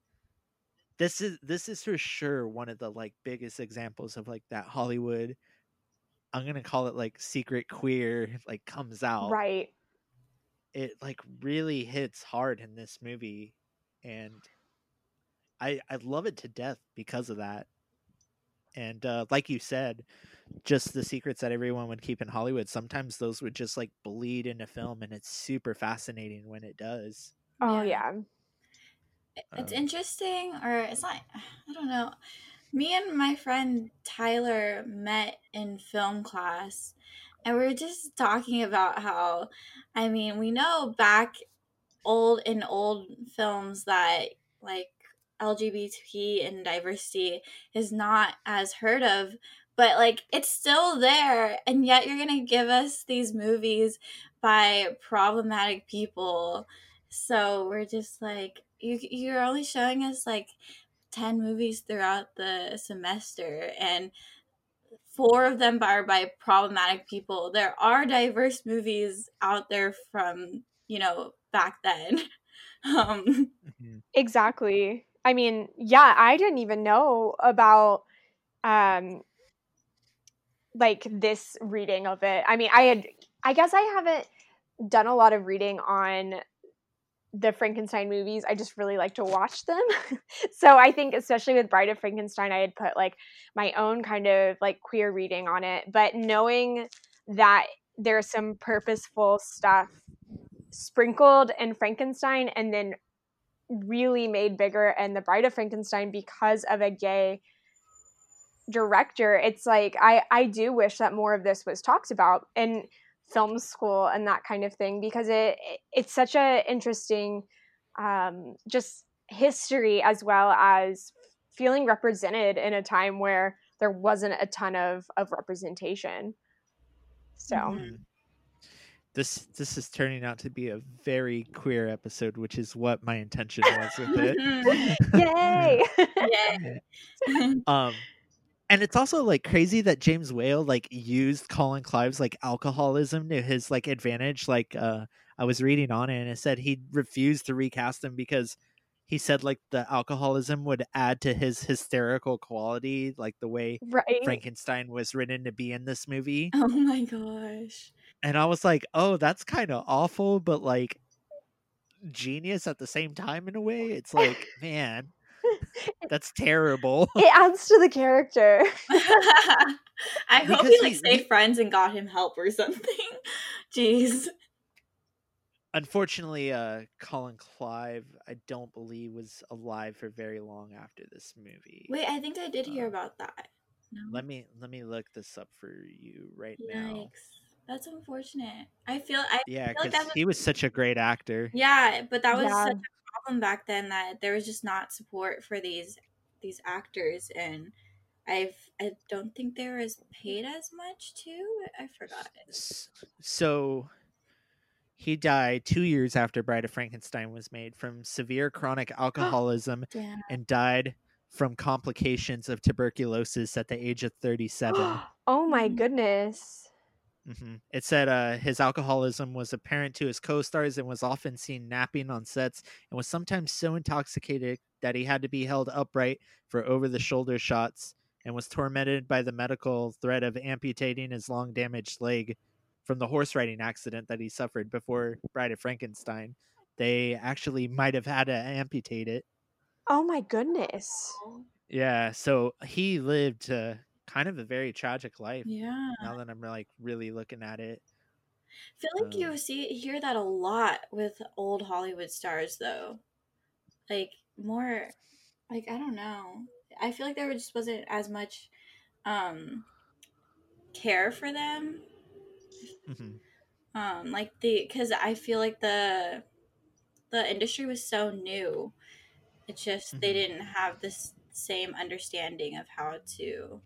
this is this is for sure one of the like biggest examples of like that Hollywood I'm to call it like secret queer like comes out. Right. It like really hits hard in this movie and I I love it to death because of that. And uh like you said, just the secrets that everyone would keep in Hollywood, sometimes those would just like bleed into film and it's super fascinating when it does. Oh Yeah. yeah. It's Um, interesting, or it's not, I don't know. Me and my friend Tyler met in film class, and we were just talking about how, I mean, we know back old in old films that like LGBT and diversity is not as heard of, but like it's still there, and yet you're gonna give us these movies by problematic people. So we're just like you you're only showing us like 10 movies throughout the semester and four of them are by problematic people. There are diverse movies out there from, you know, back then. Um mhm. Exactly. I mean, yeah, I didn't even know about um like this reading of it. I mean, I had I guess I haven't done a lot of reading on the Frankenstein movies. I just really like to watch them. so I think especially with Bride of Frankenstein I had put like my own kind of like queer reading on it, but knowing that there's some purposeful stuff sprinkled in Frankenstein and then really made bigger in the bride of frankenstein because of a gay director it's like i i do wish that more of this was talked about in film school and that kind of thing because it it's such a interesting um just history as well as feeling represented in a time where there wasn't a ton of of representation so Mhm. Mhm. This this is turning out to be a very queer episode, which is what my intention was with it. yay yeah. um and it's also like crazy that James Whale like used Colin Clive's like alcoholism to his like advantage. Like uh I was reading on it and it said he refused to recast him because he said like the alcoholism would add to his hysterical quality, like the way right Frankenstein was written to be in this movie. oh my gosh. And I was like, oh, that's kind of awful, but like genius at the same time in a way. It's like, man, that's terrible. it adds to the character I hope he like he- stayed he- friends and got him help or something. Jeez. Unfortunately, uh, Colin Clive, I don't believe was alive for very long after this movie. Wait, I think I did hear Uh, about that. No. Let me let me look this up for you right now. That's unfortunate. I feel I Yeah, feel like because was- he was such a great actor. yeah, but that was Yeah. such a problem back then that there was just not support for these these actors and I've I don't think they were as paid as much too. I forgot So he died two years after Bride of Frankenstein was made from severe chronic alcoholism Yeah. and died from complications of tuberculosis at the age of 37. oh my Mhm. goodness hmm It said uh, his alcoholism was apparent to his co stars and was often seen napping on sets and was sometimes so intoxicated that he had to be held upright for over the shoulder shots and was tormented by the medical threat of amputating his long damaged leg from the horse riding accident that he suffered before Bride of Frankenstein. They actually might have had to amputate it. oh my goodness Yeah, so he lived uh, kind of a very tragic life. Yeah. Now that I'm like really looking at it, I feel like you Um, see hear that a lot with old Hollywood stars though. Like more like I don't know. I feel like there just wasn't as much um care for them. Mhm. Um like the cuz I feel like the the industry was so new. It's just they Mhm. didn't have this same understanding of how to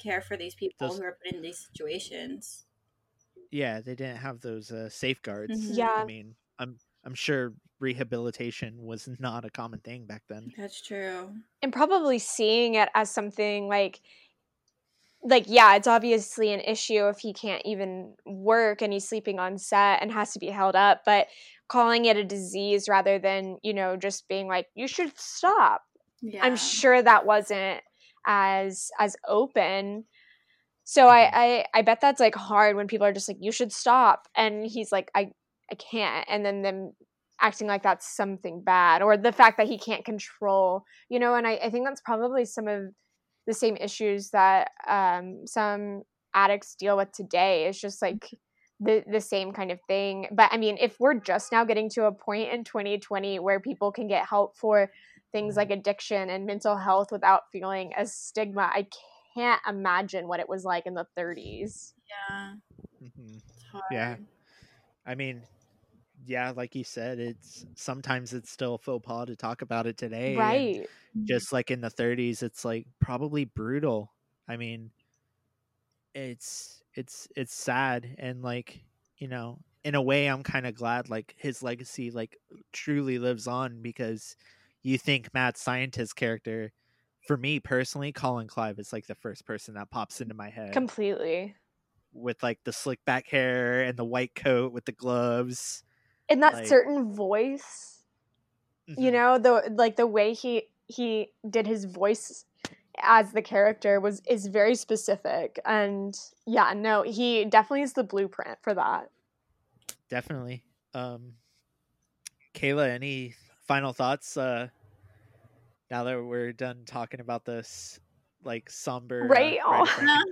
care for these people Those- who are put in these situations. yeah, they didn't have those uh, safeguards. Mhm. Yeah. I mean, I'm I'm sure rehabilitation was not a common thing back then. That's true. and probably seeing it as something like like yeah it's obviously an issue if he can't even work and he's sleeping on set and has to be held up but calling it a disease rather than you know just being like you should stop Yeah. i'm sure that wasn't as as open. So I, I i bet that's like hard when people are just like you should stop. And he's like i i can't. And then them acting like that's something bad or the fact that he can't control you know? And i, I think that's probably some of the same issues that um, some addicts deal with today is just like the the same kind of thing. But i mean if we're just now getting to a point in 2020 where people can get help for things like addiction and mental health without feeling a stigma i can't imagine what it was like in the 30s yeah. Mhm. It's hard. Yeah. I mean, yeah, like you said, it's sometimes it's still faux pas to talk about it today. and right just like in the 30s, it's like probably brutal. I mean, it's it's it's sad and like you know in a way i'm kind of glad like his legacy like truly lives on because you think mad scientist character for me personally colin clive is like the first person that pops into my head. Completely. With like the slick back hair and the white coat with the gloves. And that Like- certain voice you Mhm. know the like the way he he did his voice as the character was is very specific. And yeah no he definitely is the blueprint for that. Definitely. Um kayla any final thoughts uh now that we're done talking about this like somber uh, Right?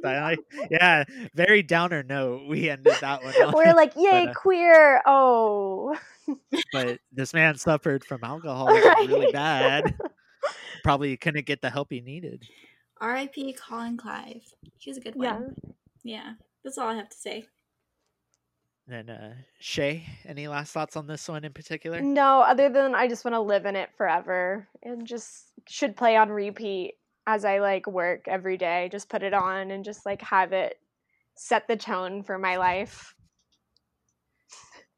Bride of I- yeah very downer note we ended that one on. we're like yay But, uh, queer oh but this man suffered from alcoholism really bad probably couldn't get the help he needed R.I.P. Colin Clive. He was a good one. yeah Yeah. That's all I have to say. Then uh shay any last thoughts on this one in particular no other than i just want to live in it forever and just should play on repeat as i like work every day just put it on and just like have it set the tone for my life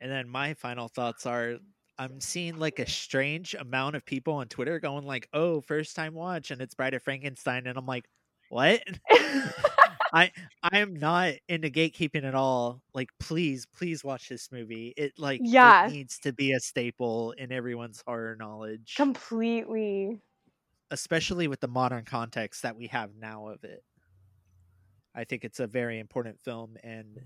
And then my final thoughts are I'm seeing like a strange amount of people on Twitter going like, "Oh, first time watch and it's Bride of Frankenstein." And I'm like, "What?" I I am not into gatekeeping at all. Like, please, please watch this movie. It like Yeah. it needs to be a staple in everyone's horror knowledge, completely especially with the modern context that we have now of it. I think it's a very important film and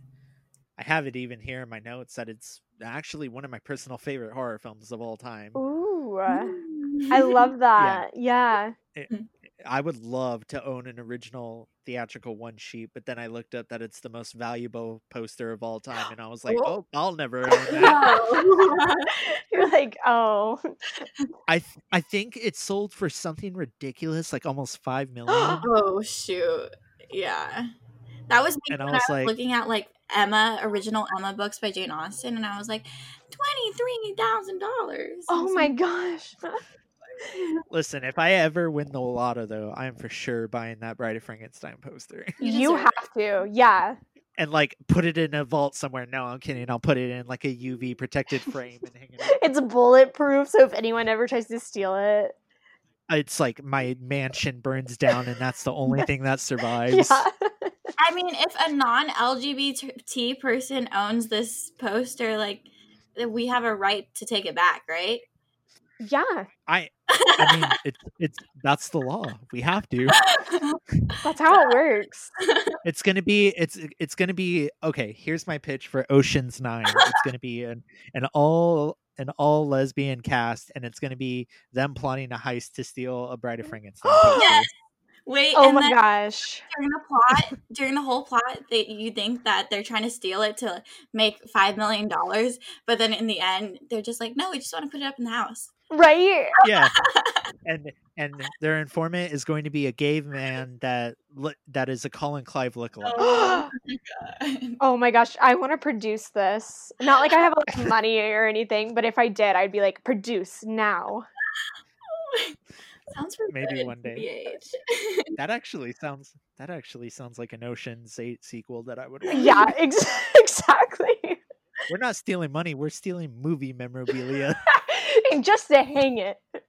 I have it even here in my notes that it's actually one of my personal favorite horror films of all time. ooh uh, I love that. Yeah. Hmm. I would love to own an original theatrical one sheet, but then I looked up that it's the most valuable poster of all time, and I was like, Oh. oh, I'll never own that. You're like, oh. I th- I think it sold for something ridiculous, like almost five million. oh shoot. Yeah. That was me And I was I was like- looking at like Emma original Emma books by Jane Austen and I was like twenty three thousand dollars. Oh my gosh. Listen, if I ever win the lotto, though, I am for sure buying that Bride of Frankenstein poster You You have to. Yeah. and like put it in a vault somewhere. No, I'm kidding. I'll put it in like a UV protected frame and hang it. up. It's bulletproof, so if anyone ever tries to steal it. Uh, it's like my mansion burns down, and that's the only thing that survives. Yeah. I mean, if a non LGBT person owns this poster, like we have a right to take it back, right? yeah. I I mean, it's it's that's the law. We have to. That's how it works. It's gonna be it's it's gonna be okay. Here's my pitch for Ocean's Nine. It's gonna be an an all an all lesbian cast, and it's gonna be them plotting a heist to steal a Bride of Frankenstein. Yes. Wait, Oh and my gosh. during the plot, during the whole plot, they you think that they're trying to steal it to make five million dollars, but then in the end, they're just like, no, we just want to put it up in the house. Right? yeah and and their informant is going to be a gay man that that is a colin clive lookalike Oh my. Oh my gosh, I want to produce this. Not like I have like money or anything, but if I did, I'd be like, produce now. Sounds Maybe one day. That actually sounds that actually sounds like an ocean's 8 sequel that i would watch. Yeah, ex- exactly. we're not stealing money we're stealing movie memorabilia keeping just to hang it.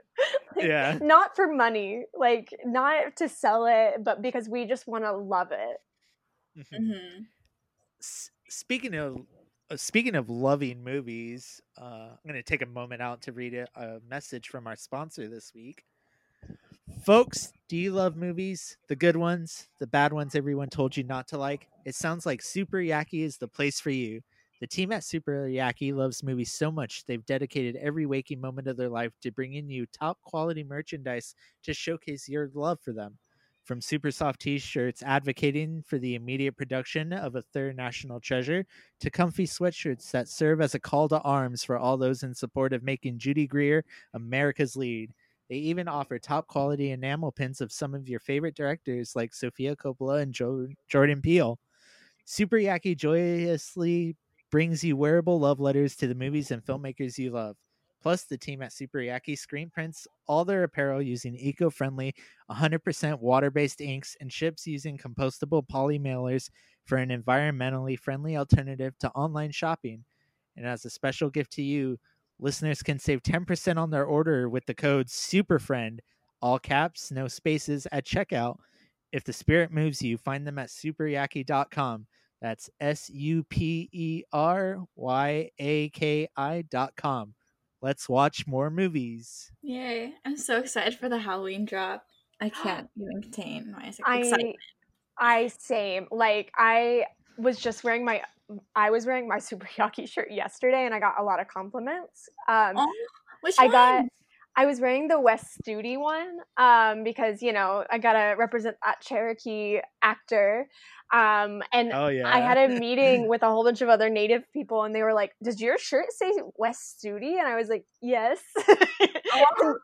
Like, Yeah. Not for money, like not to sell it, but because we just want to love it. Mhm. hmm S- speaking of uh, speaking of loving movies, uh, I'm going to take a moment out to read a, a message from our sponsor this week. Folks, do you love movies? The good ones, the bad ones everyone told you not to like? It sounds like Super Yaki is the place for you. The team at Super Yaki loves movies so much they've dedicated every waking moment of their life to bringing you top quality merchandise to showcase your love for them. From super soft t shirts advocating for the immediate production of a third national treasure to comfy sweatshirts that serve as a call to arms for all those in support of making Judy Greer America's lead. They even offer top quality enamel pins of some of your favorite directors like Sofia Coppola and jo- Jordan Peele. Super Yaki joyously brings you wearable love letters to the movies and filmmakers you love. Plus, the team at Super Yaki screen prints all their apparel using eco friendly 100% water based inks and ships using compostable poly mailers for an environmentally friendly alternative to online shopping. And as a special gift to you, listeners can save 10% on their order with the code SUPERFRIEND, all caps, no spaces, at checkout. If the spirit moves you, find them at superyaki.com. That's S U P E R Y A K I dot com. Let's watch more movies. Yay! I'm so excited for the Halloween drop. I can't even contain my excitement. I I same. Like I was just wearing my I was wearing my Super Yaki shirt yesterday and I got a lot of compliments. Um Oh, which I one? got I was wearing the Wes Studi one um because you know, I got to represent that Cherokee actor. Um and Oh, yeah. I had a meeting with a whole bunch of other native people and they were like, "Does your shirt say Wes Studi?" And I was like, "Yes." And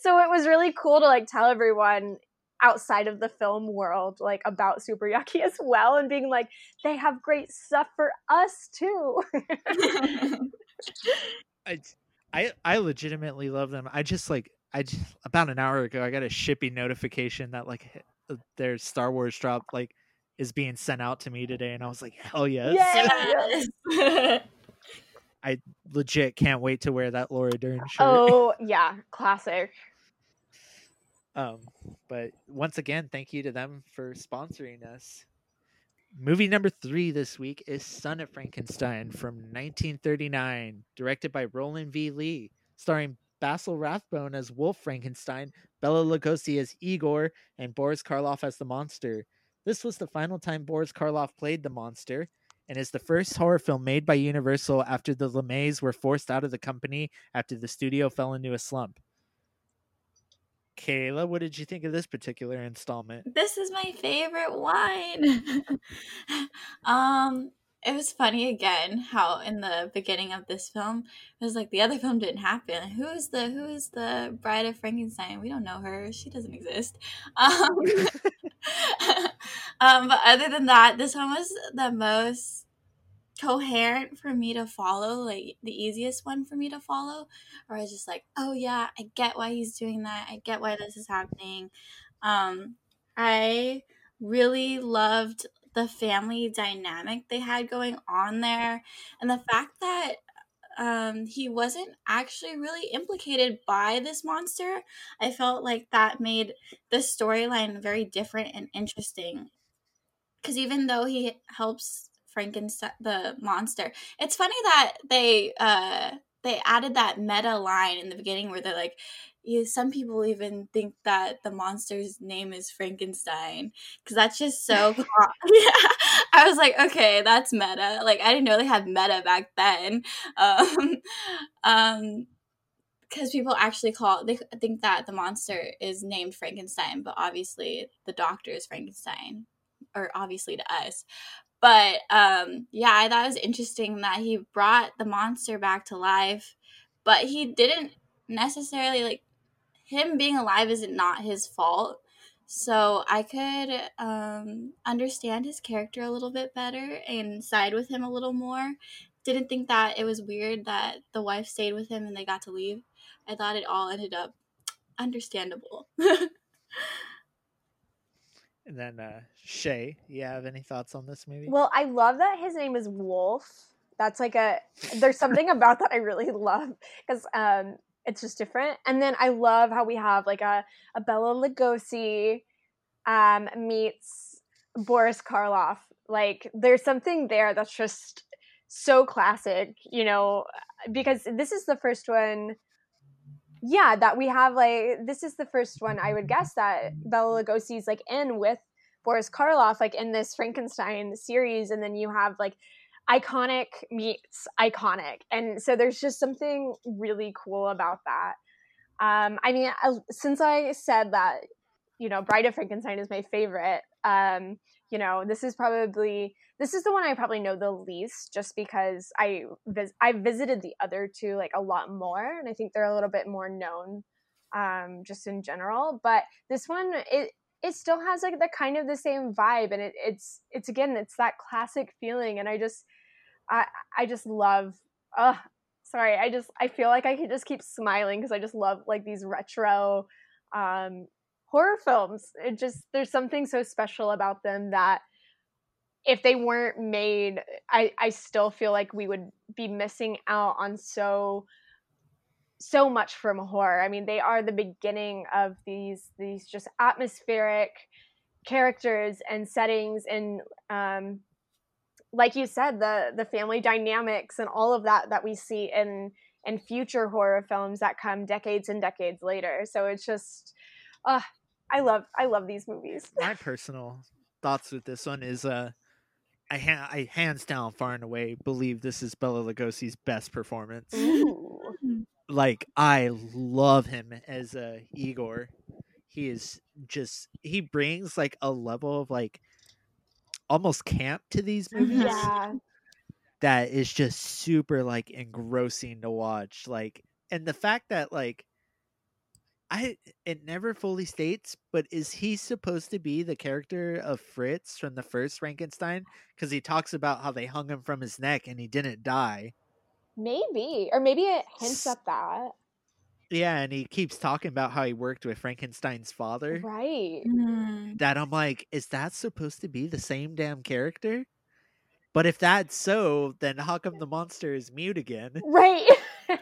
so it was really cool to like tell everyone outside of the film world like about Super Yaki as well and being like, "They have great stuff for us too." I, I I legitimately love them. I just like I just about an hour ago I got a shipping notification that like uh, their Star Wars drop like is being sent out to me today, and I was like, hell yes! Yeah. Yes. I legit can't wait to wear that Laura Dern shirt. oh, yeah, classic. Um, but once again, thank you to them for sponsoring us. Movie number three this week is Son of Frankenstein from 1939, directed by Rowland V. Lee, starring Basil Rathbone as Wolf Frankenstein, Bela Lugosi as Igor, and Boris Karloff as the monster. This was the final time Boris Karloff played the monster, and is the first horror film made by Universal after the Laemmles were forced out of the company after the studio fell into a slump. Kayla, what did you think of this particular installment? this is my favorite one. um, it was funny again how in the beginning of this film it was like the other film didn't happen. Who is the who is the bride of Frankenstein? We don't know her. She doesn't exist. Um, um, but other than that, this one was the most coherent for me to follow, like the easiest one for me to follow. or I was just like, oh yeah, I get why he's doing that. I get why this is happening. Um, I really loved the family dynamic they had going on there, and the fact that um, he wasn't actually really implicated by this monster. I felt like that made the storyline very different and interesting. Because even though he helps Frankenstein, the monster, it's funny that they uh, they added that meta line in the beginning where they're like, yeah, some people even think that the monster's name is Frankenstein because that's just so. yeah, I was like, okay, that's meta. Like I didn't know they had meta back then. Um, um, because people actually call they think that the monster is named Frankenstein, but obviously the doctor is Frankenstein, or obviously to us. But um, yeah, I thought it was interesting that he brought the monster back to life, but he didn't necessarily like him being alive isn't not his fault. So I could um, understand his character a little bit better and side with him a little more. Didn't think that it was weird that the wife stayed with him and they got to leave. I thought it all ended up understandable. And then uh Shay, you have any thoughts on this movie? Well, I love that his name is Wolf. That's like a there's something about that I really love because um it's just different. And then I love how we have like a, a Bela Lugosi um, meets Boris Karloff. Like there's something there that's just so classic, you know, because this is the first one. Yeah, that we have like this is the first one I would guess that Bela Lugosi's like in with Boris Karloff, like in this Frankenstein series, and then you have like iconic meets iconic, and so there's just something really cool about that. Um, I mean, I, since I said that, you know, Bride of Frankenstein is my favorite. Um, you know, this is probably this is the one I probably know the least, just because I vis- I visited the other two like a lot more, and I think they're a little bit more known, um, just in general. But this one, it it still has like the kind of the same vibe, and it, it's it's again, it's that classic feeling, and I just I I just love. Uh, sorry, I just I feel like I could just keep smiling because I just love like these retro um horror films. It just there's something so special about them that if they weren't made, I I still feel like we would be missing out on so so much from horror. I mean, they are the beginning of these these just atmospheric characters and settings and um like you said the the family dynamics and all of that that we see in in future horror films that come decades and decades later. So it's just uh I love I love these movies. My personal thoughts with this one is uh I, ha- I hands down far and away believe this is Bela Lugosi's best performance. Ooh. Like I love him as uh, Igor. He is just he brings like a level of like almost camp to these movies Yeah. that is just super like engrossing to watch. Like and the fact that like I it never fully states, but is he supposed to be the character of Fritz from the first Frankenstein? Because he talks about how they hung him from his neck and he didn't die. Maybe. Or maybe it hints at that. Yeah, and he keeps talking about how he worked with Frankenstein's father. Right. Mm. That I'm like, is that supposed to be the same damn character? But if that's so, then how come the monster is mute again? Right.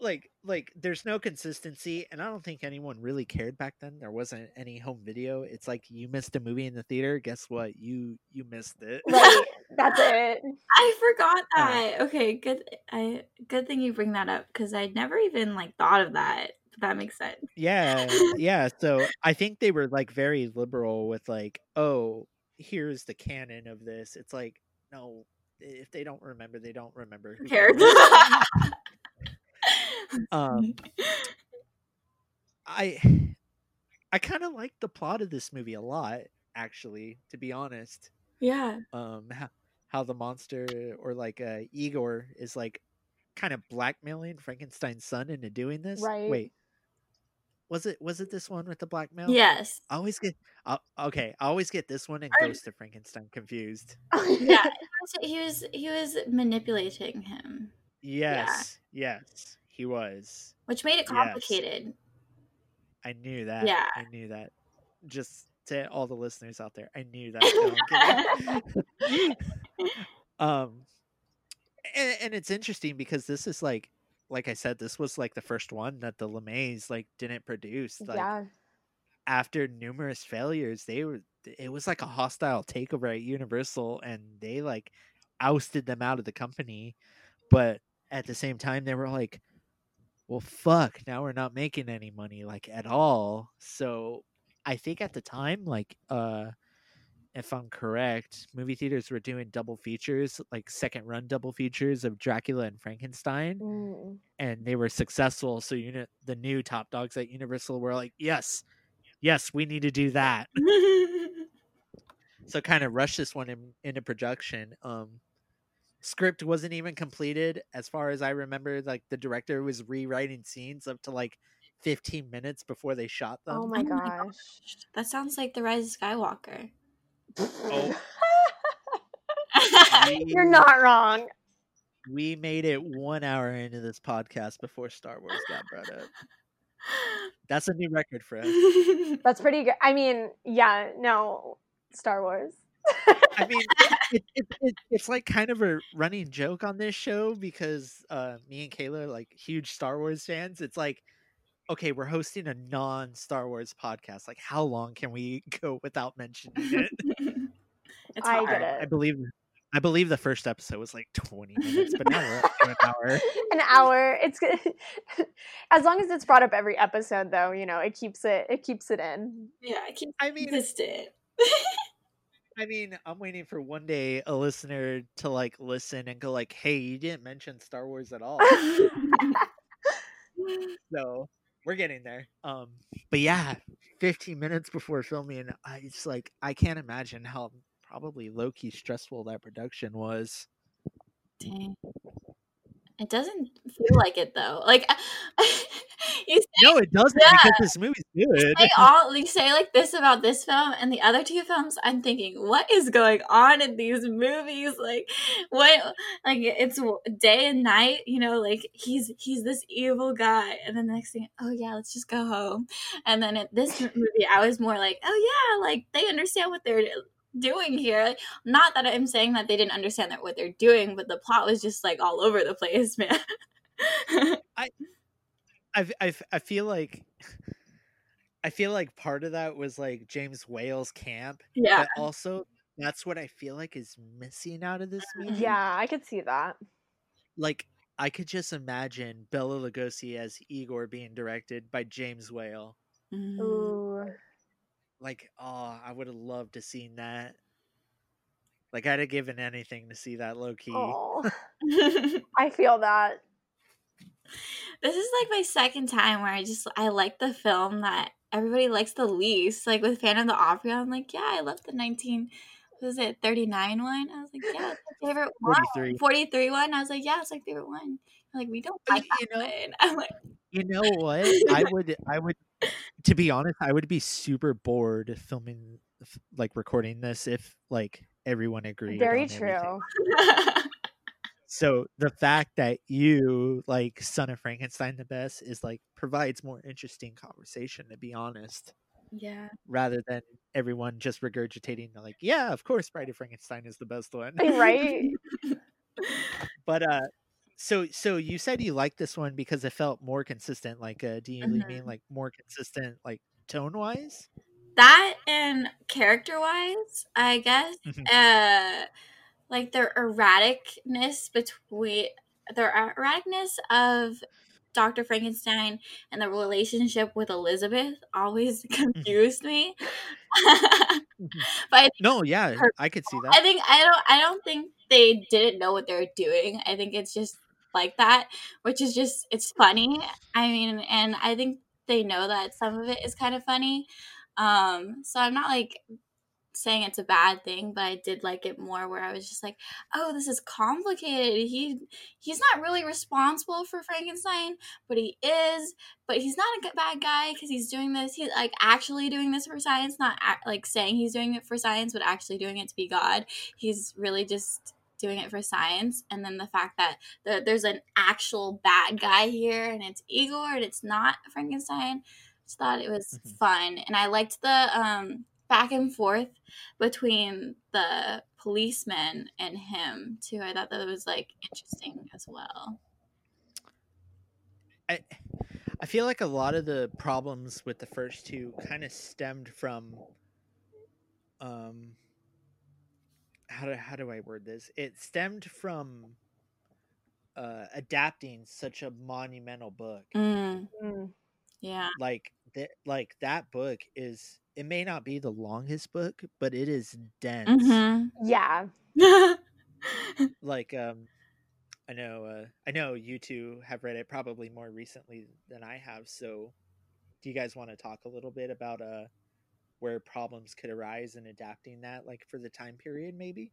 like like there's no consistency and i don't think anyone really cared back then there wasn't any home video it's like you missed a movie in the theater guess what you you missed it right. That's it. I forgot Uh, that. Okay, good. I good thing you bring that up because I'd never even like thought of that. That makes sense. yeah yeah so i think they were like very liberal with like oh here's the canon of this it's like no if they don't remember they don't remember Who Who cares? um i i kind of like the plot of this movie a lot actually to be honest yeah. um how, how the monster or like uh igor is like kind of blackmailing frankenstein's son into doing this Right. wait was it was it this one with the blackmail Yes. i always get i okay i always get this one and ghost of frankenstein confused Yeah. He was he was manipulating him, yes yes he was which made it Yes. complicated. i knew that Yeah. i knew that just to all the listeners out there i knew that No, um and, and it's interesting because this is like like i said this was like the first one that the Laemmles like didn't produce like yeah. after numerous failures they were it was like a hostile takeover at universal and they like ousted them out of the company but at the same time they were like well fuck now we're not making any money like at all. So i think at the time like uh if i'm correct movie theaters were doing double features like second run double features of dracula and frankenstein Mm. and they were successful. So unit the new top dogs at universal were like yes yes we need to do that. So kind of rushed this one in, into production um script wasn't even completed as far as i remember like the director was rewriting scenes up to like 15 minutes before they shot oh them Oh my Oh my gosh. that sounds like the Rise of Skywalker. Oh. You're not wrong. we made it one hour into this podcast before star wars got brought up that's a new record for us That's pretty good. I mean, yeah, no, Star Wars. I mean, it, it, it, it's like kind of a running joke on this show because uh, me and Kayla are like huge Star Wars fans. It's like, okay, we're hosting a non Star Wars podcast. Like, how long can we go without mentioning it? it's I get it. I believe, I believe the first episode was like twenty minutes, but now we're up to an hour. An hour. It's good. as long as it's brought up every episode, though. You know, it keeps it. It keeps it in. Yeah, I can I mean, consistent. I mean, I'm waiting for one day a listener to like listen and go like, "Hey, you didn't mention Star Wars at all." so we're getting there. Um, but yeah, 15 minutes before filming, I it's like I can't imagine how probably low key stressful that production was. Dang. It doesn't feel like it though. Like you say, No, it doesn't Yeah. because this movie's good. say all you say like this about this film and the other two films. I'm thinking, what is going on in these movies? Like, what? Like it's day and night. You know, like he's he's this evil guy, and then the next thing, oh yeah, let's just go home. And then at this movie, I was more like, oh yeah, like they understand what they're doing here. Like, not that I'm saying that they didn't understand that what they're doing, but the plot was just like all over the place, man. I, I, I I feel like I feel like part of that was like James Whale's camp, yeah. but also that's what I feel like is missing out of this movie. Yeah, I could see that. like I could just imagine Bela Lugosi as Igor being directed by James Whale. Mm. Ooh. Like, oh, I would have loved to seen that. Like, I'd have given anything to see that low key. Oh, I feel that. this is like my second time where I just I like the film that everybody likes the least. Like with Phantom of the Opera, I'm like, yeah, I love the 19 what was it 39 one? I was like, yeah, it's my favorite one. 43. 43 one. I was like, yeah, it's my favorite one. They're like we don't like that you know- one. I'm like, You know what? I would, I would, to be honest, I would be super bored filming, like recording this if like everyone agreed. Very true. So the fact that you like Son of Frankenstein the best is like provides more interesting conversation. To be honest. yeah. rather than everyone just regurgitating like yeah of course bride of frankenstein is the best one right? but uh so so you said you liked this one because it felt more consistent like uh do you mean like more consistent like tone wise That and character wise, I guess. Mhm. Uh like their erraticness between their erraticness of Dr. Frankenstein and the relationship with Elizabeth always confused me. but I, no yeah Her- i could see that. I think I don't I don't think they didn't know what they're doing. I think it's just like that, which is just it's funny. I mean, and I think they know that some of it is kind of funny. Um, so I'm not like saying it's a bad thing, but I did like it more where I was just like, oh, this is complicated. He he's not really responsible for Frankenstein, but he is. But he's not a bad guy because he's doing this. He's like actually doing this for science, not like saying he's doing it for science, but actually doing it to be God. He's really just doing it for science. And then the fact that the, there's an actual bad guy here, and it's Igor, and it's not Frankenstein. Just thought it was Mhm. fun, and I liked the um back and forth between the policeman and him too. I thought that was like interesting as well. i i feel like a lot of the problems with the first two kind of stemmed from um how do how do i word this it stemmed from uh adapting such a monumental book Mm, Mm. yeah. like that like that book is it may not be the longest book but it is dense Mm-hmm. Yeah. like um i know uh i know you two have read it probably more recently than i have so do you guys want to talk a little bit about uh where problems could arise in adapting that like for the time period maybe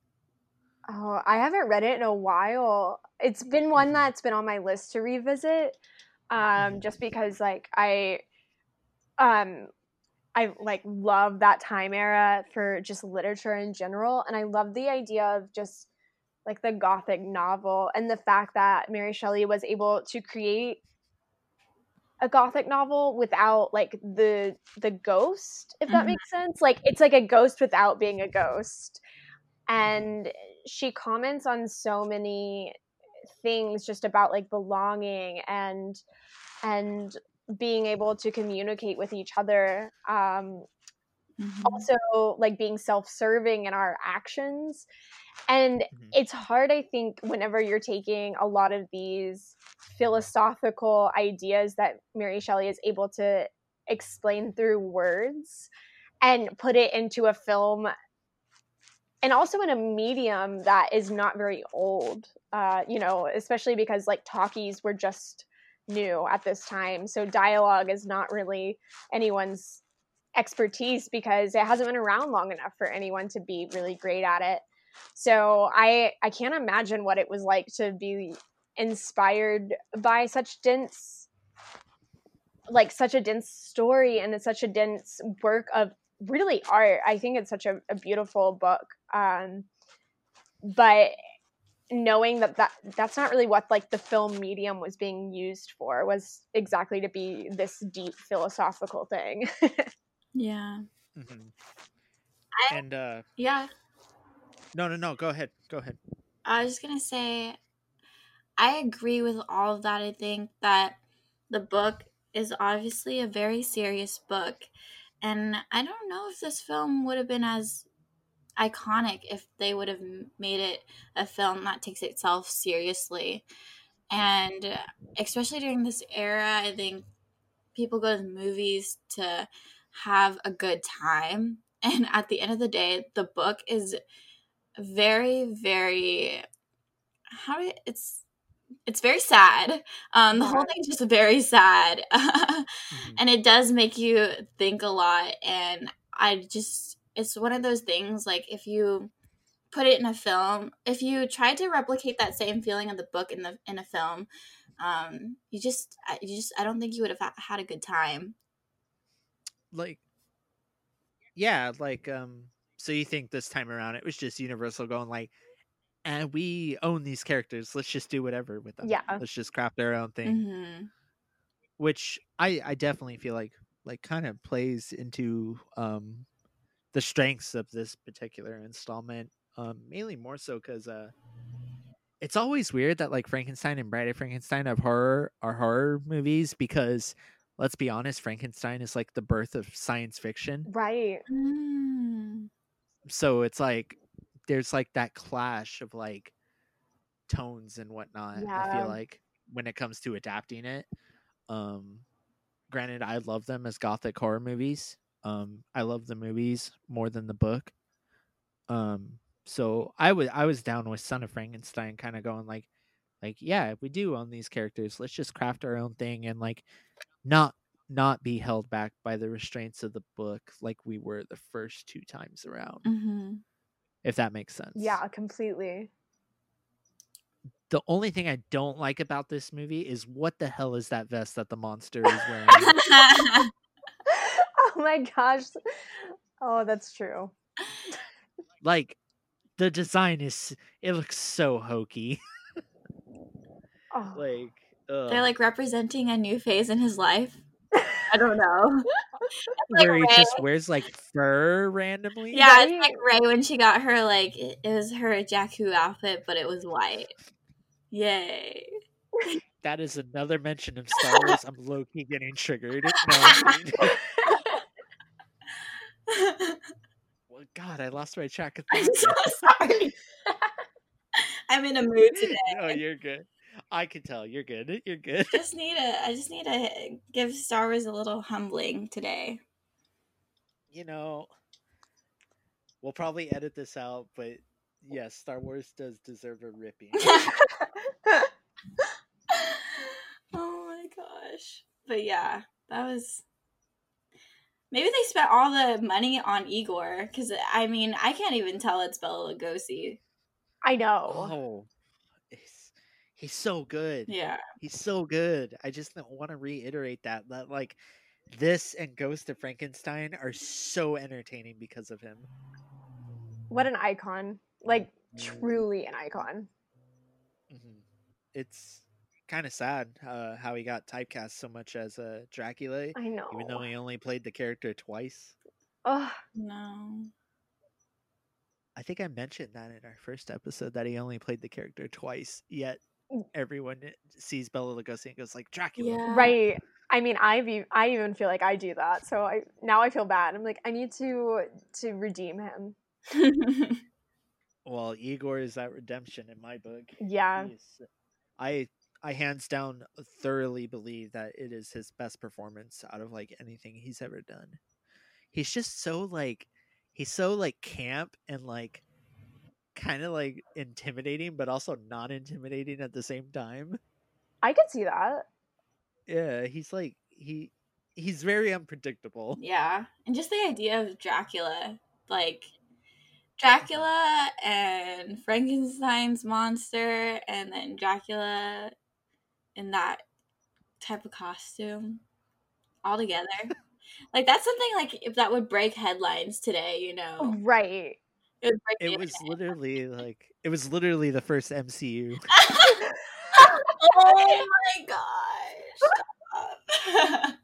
Oh, I haven't read it in a while. It's been one Mhm. that's been on my list to revisit. Um, Mhm. just because like I um I like love that time era for just literature in general and I love the idea of just like the gothic novel and the fact that Mary Shelley was able to create a gothic novel without like the the ghost if that Mhm. makes sense like it's like a ghost without being a ghost and she comments on so many things just about like belonging and and being able to communicate with each other um Mhm. also like being self-serving in our actions and Mhm. it's hard i think whenever you're taking a lot of these philosophical ideas that mary shelley is able to explain through words and put it into a film and also in a medium that is not very old uh, you know especially because like talkies were just new at this time so dialogue is not really anyone's expertise because it hasn't been around long enough for anyone to be really great at it. So i i can't imagine what it was like to be inspired by such dense like such a dense story and such a dense work of really art. I think it's such a, a beautiful book um but knowing that, that that's not really what like the film medium was being used for was exactly to be this deep philosophical thing Yeah. Mhm. I- And uh Yeah. no no no, go ahead. Go ahead. I was just gonna say, I agree with all of that. I think that the book is obviously a very serious book, and I don't know if this film would have been as iconic if they would have made it a film that takes itself seriously. And especially during this era, I think people go to the movies to have a good time. And at the end of the day, the book is very, very how do you, it's it's very sad. Um, the whole thing's just very sad, Mhm. and it does make you think a lot. And I just it's one of those things like if you put it in a film, if you tried to replicate that same feeling of the book in the in a film, um, you just you just I don't think you would have had a good time. Like yeah, like um so you think this time around it was just Universal going like and we own these characters. Let's just do whatever with them. Yeah. Let's just craft our own thing. hmm which I I definitely feel like like kind of plays into um the strengths of this particular installment um mainly more so cuz uh it's always weird that like Frankenstein and Bride of Frankenstein of horror are horror movies because let's be honest Frankenstein is like the birth of science fiction. Right. Mm. so it's like there's like that clash of like tones and whatnot i feel like when it comes to adapting it. Um granted i love them as gothic horror movies. Um i love the movies more than the book. Um so i was i was down with son of frankenstein kind of going like like yeah if we do own these characters let's just craft our own thing and like not not be held back by the restraints of the book like we were the first two times around hmm if that makes sense. yeah completely The only thing I don't like about this movie is what the hell is that vest that the monster is wearing? oh my gosh oh that's true like the design is it looks so hokey. oh. like They're like representing a new phase in his life. I don't know. like where he Rey. just wears like fur randomly. Yeah, it's Right? like Rey when she got her like it it was her Jakku outfit, but it was white. Yay! That is another mention of Star Wars. I'm low key getting triggered. No, well, God, I lost my track of I'm so sorry. I'm in a mood today. no, you're good. I can tell you're good. You're good. Just need to. I just need to give Star Wars a little humbling today. you know, we'll probably edit this out, but yes, Star Wars does deserve a ripping. oh my gosh! But yeah, that was. Maybe they spent all the money on Igor because I mean I can't even tell it's Bela Lugosi. i know oh, he's, he's so good. Yeah. He's so good. I just want to reiterate that that like this and Ghost of Frankenstein are so entertaining because of him. what an icon like truly an icon Mhm. It's kind of sad uh, how he got typecast so much as a uh, Dracula, i know even though he only played the character twice. Oh, No. I think I mentioned that in our first episode that he only played the character twice. Yet. Everyone sees Bela Lugosi and goes like Dracula. Yeah. Right. I mean, I've e- I even feel like I do that. So I now I feel bad. I'm like I need to to redeem him. Well, Igor is that redemption in my book. Yeah. He is- I I hands down thoroughly believe that it is his best performance out of like anything he's ever done. He's just so like he's so like camp and like kind of like intimidating but also not intimidating at the same time. I could see that. Yeah, he's like he he's very unpredictable. yeah. And just the idea of Dracula, like Dracula and Frankenstein's monster, and then Dracula in that type of costume all together. like that's something like if that would break headlines today, you know. Right. It break It was literally like it was literally the first MCU. oh my gosh.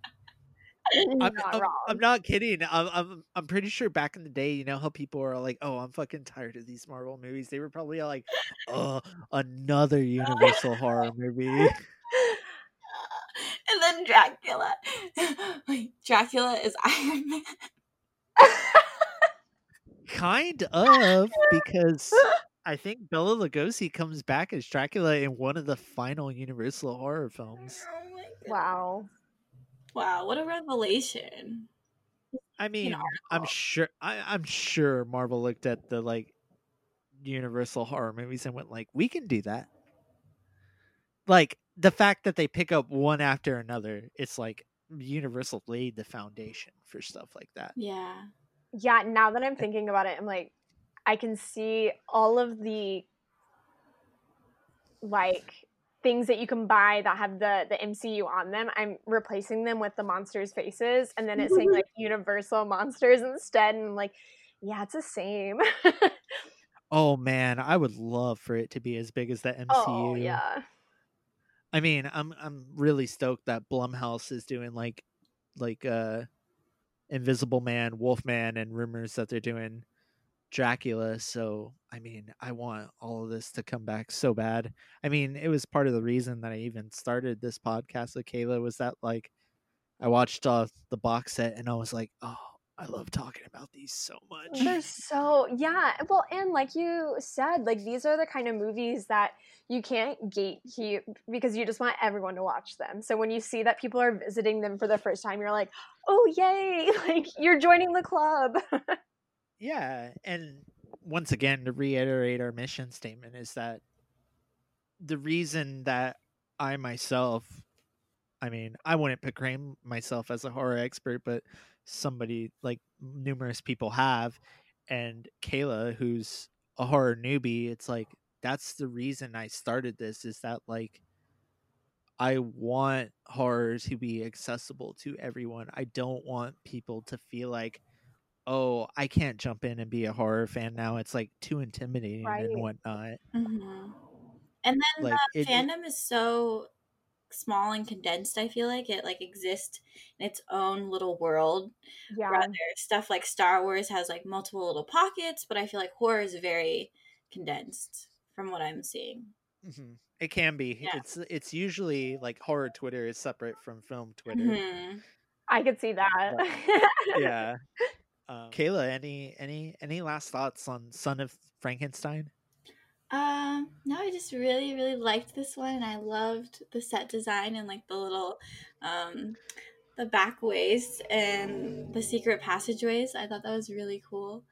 I'm, Not I'm. I'm not kidding. I'm, I'm I'm pretty sure back in the day, you know how people are like, "Oh, I'm fucking tired of these Marvel movies." They were probably like, "Oh, another Universal horror movie." and then Dracula. Wait, Dracula is Iron Man. Kind of because I think Bela Lugosi comes back as Dracula in one of the final Universal horror films. Oh wow. Wow, what a revelation. I mean, I'm sure I, I'm sure Marvel looked at the like Universal horror movies and went like, "We can do that." Like the fact that they pick up one after another, it's like Universal laid the foundation for stuff like that. Yeah. Yeah, now that I'm thinking about it, I'm like, I can see all of the like things that you can buy that have the the MCU on them. I'm replacing them with the monsters' faces, and then it's saying like Universal monsters instead. And I'm like, yeah, it's the same. Oh man, I would love for it to be as big as the MCU. oh yeah, I mean, I'm I'm really stoked that Blumhouse is doing like like uh Invisible Man, Wolfman, and rumors that they're doing Dracula. So I mean, I want all of this to come back so bad. I mean, it was part of the reason that I even started this podcast with Kaila was that like I watched uh, the box set and I was like, oh, I love talking about these so much. they're so yeah. Well, and like you said, like these are the kind of movies that you can't gatekeep because you just want everyone to watch them. So when you see that people are visiting them for the first time, you're like, oh yay! Like you're joining the club. Yeah, and once again to reiterate our mission statement is that the reason that I myself I mean, I wouldn't proclaim myself as a horror expert, but somebody like numerous people have and Kaila who's a horror newbie, it's like that's the reason I started this is that like I want horror to be accessible to everyone. I don't want people to feel like oh, I can't jump in and be a horror fan now. It's like too intimidating Right. and whatnot. hmm And then Like the it, fandom is so small and condensed, I feel like it like exists in its own little world. yeah. Rather stuff like Star Wars has like multiple little pockets, but I feel like horror is very condensed from what I'm seeing. Mhm. it can be. Yeah. It's it's usually like horror Twitter is separate from film Twitter. Mhm. I could see that. Yeah. Um, Kaila, any any any last thoughts on Son of Frankenstein? Um, no, I just really, really liked this one, and I loved the set design and like the little, um, the back ways and the secret passageways. I thought that was really cool,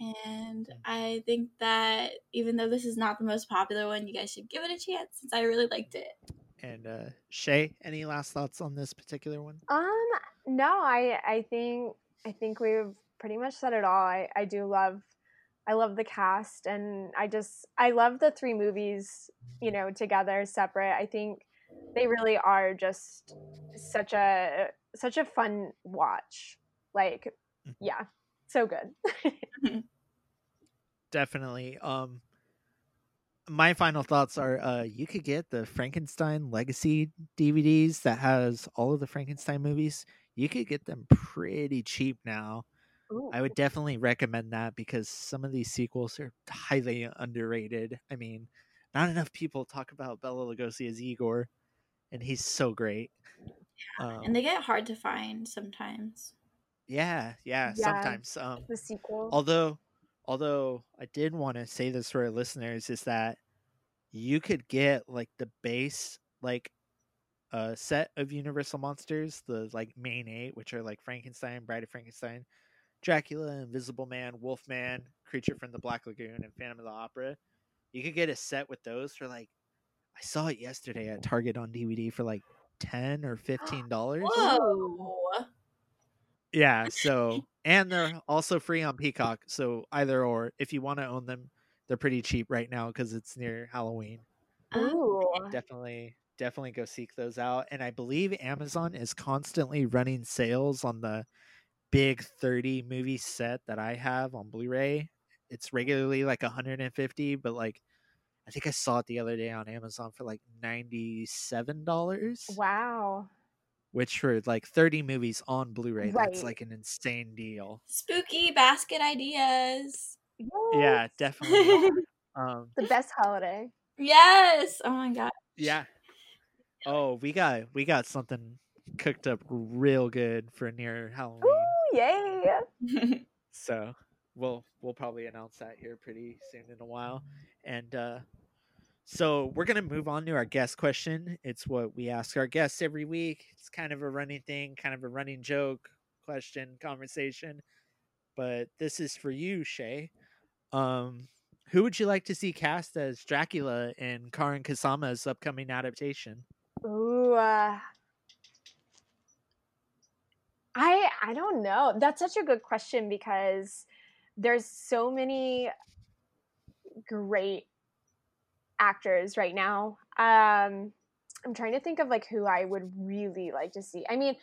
and I think that even though this is not the most popular one, you guys should give it a chance since I really liked it. And uh Shea, any last thoughts on this particular one? um, no, I I think I think we've pretty much said it all. I I do love I love the cast and I just I love the three movies, you know, together separate. I think they really are just such a such a fun watch. Like, Mhm. yeah, so good. Definitely. Um my final thoughts are uh you could get the Frankenstein Legacy DVDs that has all of the Frankenstein movies. You could get them pretty cheap now. Ooh. I would definitely recommend that because some of these sequels are highly underrated. I mean, not enough people talk about Bela Lugosi as Igor, and he's so great. Um, and they get hard to find sometimes. yeah, yeah, Yeah. sometimes. Um, the sequel. although, although I did want to say this for our listeners is that you could get like the base like uh set of Universal monsters, the like main eight, which are like Frankenstein, Bride of Frankenstein, Dracula, Invisible Man, Wolfman, Creature from the Black Lagoon, and Phantom of the Opera. You could get a set with those for like I saw it yesterday at Target on DVD for like ten or fifteen dollars. Whoa. Yeah, so and they're also free on Peacock. So either or, if you want to own them, they're pretty cheap right now because it's near Halloween. Ooh. Definitely, definitely go seek those out. And I believe Amazon is constantly running sales on the big 30 movie set that I have on Blu-ray. It's regularly like 150, but like I think I saw it the other day on Amazon for like $97 Wow. which for like 30 movies on Blu-ray, that's like an insane deal. Spooky basket ideas. Yeah, definitely. Um, the best holiday. yes. Oh my god. yeah. Oh, we got we got something cooked up real good for near Halloween. Ooh, yay. So we'll we'll probably announce that here pretty soon in a while. And uh so we're gonna move on to our guest question. It's what we ask our guests every week. It's kind of a running thing, kind of a running joke, question, conversation. But this is for you, Shea. Um who would you like to see cast as Dracula in Karyn Kusama's upcoming adaptation? Ooh. Uh, I I don't know. That's such a good question because there's so many great actors right now. Um I'm trying to think of like who I would really like to see. I mean,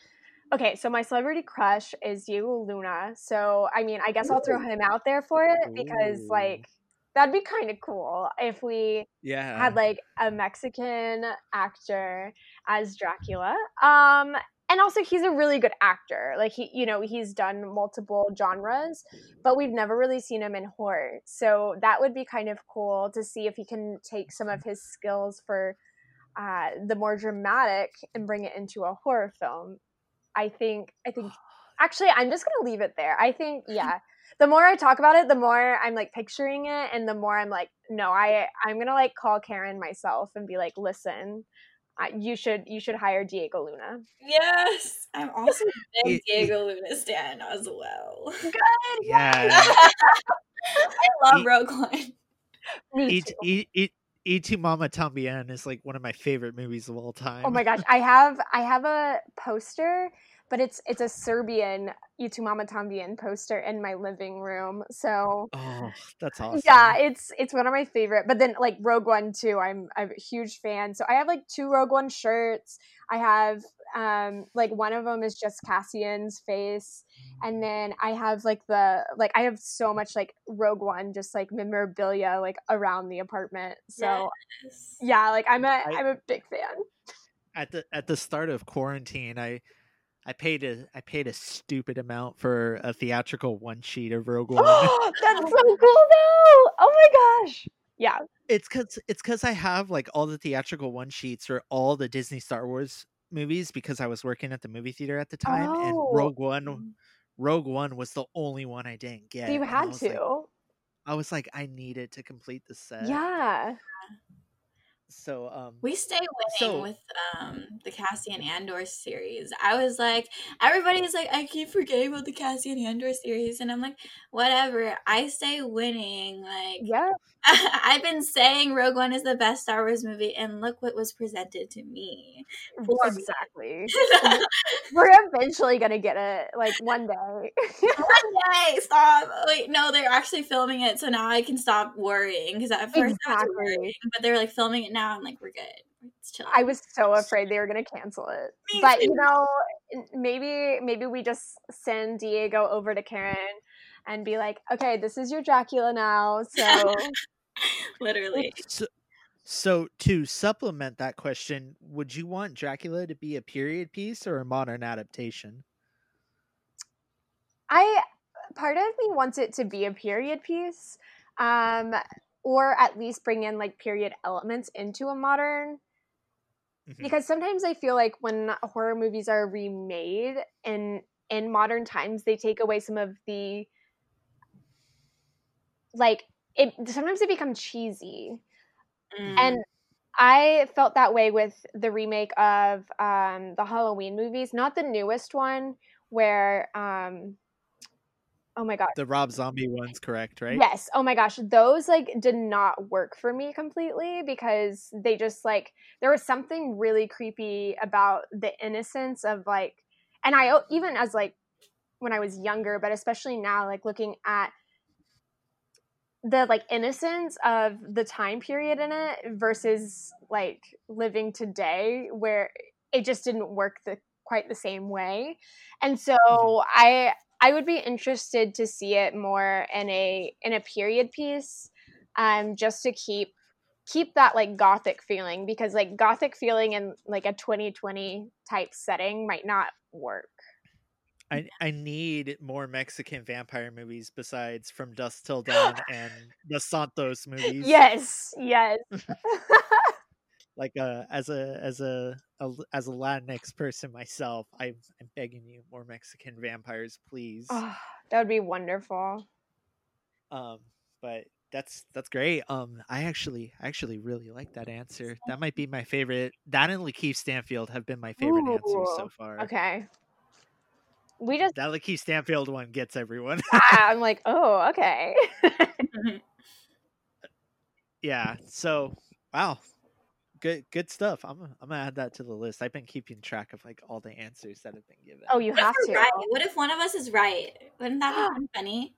okay, so my celebrity crush is Diego Luna. So I mean, I guess I'll throw him out there for it because Ooh. like that'd be kind of cool if we Yeah. had like a Mexican actor as Dracula. Um and also he's a really good actor. Like he you know, he's done multiple genres, but we've never really seen him in horror. So that would be kind of cool to see if he can take some of his skills for uh the more dramatic and bring it into a horror film. I think I think actually I'm just going to leave it there. I think yeah. The more I talk about it, the more I'm like picturing it and the more I'm like no, I I'm going to like call Karyn myself and be like, "Listen, you should you should hire Diego Luna." yes. I'm also a big It- Diego Luna stan as well. Good. Yeah. I love He- Rogue One. Me E- too. E- E- Y Tu Mamá También is like one of my favorite movies of all time. Oh my gosh, I have I have a poster, but it's it's a Serbian Y Tu Mamá También poster in my living room. So Oh, that's awesome. yeah, it's it's one of my favorite. But then like Rogue One too, I'm I'm a huge fan. So I have like two Rogue One shirts. I have um like one of them is just Cassian's face, and then I have like the like I have so much like Rogue One just like memorabilia like around the apartment. So Yes. yeah, like I'm a I- I'm a big fan. At the at the start of quarantine, I I paid a I paid a stupid amount for a theatrical one sheet of Rogue One. That's so cool though. Oh my gosh. Yeah. it's cause it's cause I have like all the theatrical one sheets for all the Disney Star Wars movies because I was working at the movie theater at the time, and Oh. Rogue One mm. Rogue One was the only one I didn't get. So you and I had like- to. I was like, I needed to complete the set. yeah. So um We stay winning So- with um, the Cassian Andor series. I was like, everybody's like, I keep forgetting about the Cassian Andor series, and I'm like, whatever. I stay winning. Like, Yeah. I've been saying Rogue One is the best Star Wars movie, and look what was presented to me. Exactly. We're eventually gonna get it like one day. One day, stop. Wait, no, they're actually filming it, so now I can stop worrying. Because at first I was Exactly. worrying, but they're like filming it now. I'm like, we're good. I was so afraid they were gonna cancel it. Me But too. you know, maybe maybe we just send Diego over to Karyn and be like, okay, this is your Dracula now. So literally. so, so to supplement that question, would you want Dracula to be a period piece or a modern adaptation? I part of me wants it to be a period piece, um, or at least bring in like period elements into a modern. Mhm. Because sometimes I feel like when horror movies are remade in in modern times, they take away some of the like it. Sometimes they become cheesy, Mm. and I felt that way with the remake of um, the Halloween movies, not the newest one, where um, oh my god, The Rob Zombie one's correct, right? yes, oh my gosh, those like did not work for me completely because they just like there was something really creepy about the innocence of like, and I even as like when I was younger, but especially now, like looking at the like innocence of the time period in it versus like living today where it just didn't work the quite the same way. And so i i would be interested to see it more in a in a period piece um just to keep keep that like gothic feeling because like gothic feeling in like a 2020 type setting might not work I, I need more Mexican vampire movies besides From Dusk Till Dawn and the Santos movies. yes yes Like uh, as a as a, a as a Latinx person myself, I'm I'm begging you more Mexican vampires, please. oh, that would be wonderful Um, but that's that's great. Um, I actually I actually really like that answer. That might be my favorite. That and Lakeith Stanfield have been my favorite answers so far. okay we just That Lakeith Stanfield one gets everyone. i'm like oh okay yeah. So wow, good good stuff. I'm I'm gonna add that to the list. I've been keeping track of like all the answers that have been given. oh you What have to right? What if one of us is right? Wouldn't that be funny?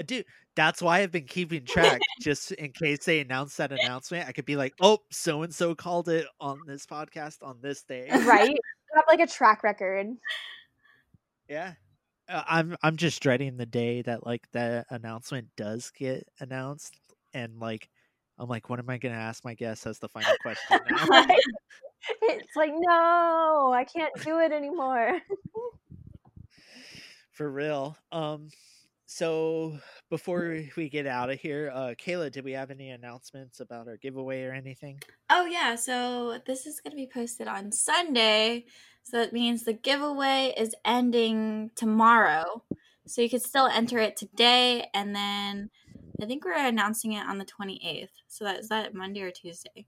Uh, dude. That's why I've been keeping track, just in case they announce that announcement. I could be like, "Oh, so and so called it on this podcast on this day." right you have like a track record Yeah. Uh, I'm I'm just dreading the day that like the announcement does get announced and like I'm like what am I going to ask my guests as the final question now? It's like no i can't do it anymore For real. Um so before we get out of here, uh Kaila, did we have any announcements about our giveaway or anything? Oh yeah, so this is gonna be posted on Sunday. So that means the giveaway is ending tomorrow. So you could still enter it today and then I think we're announcing it on the 28th. So that is that Monday or Tuesday?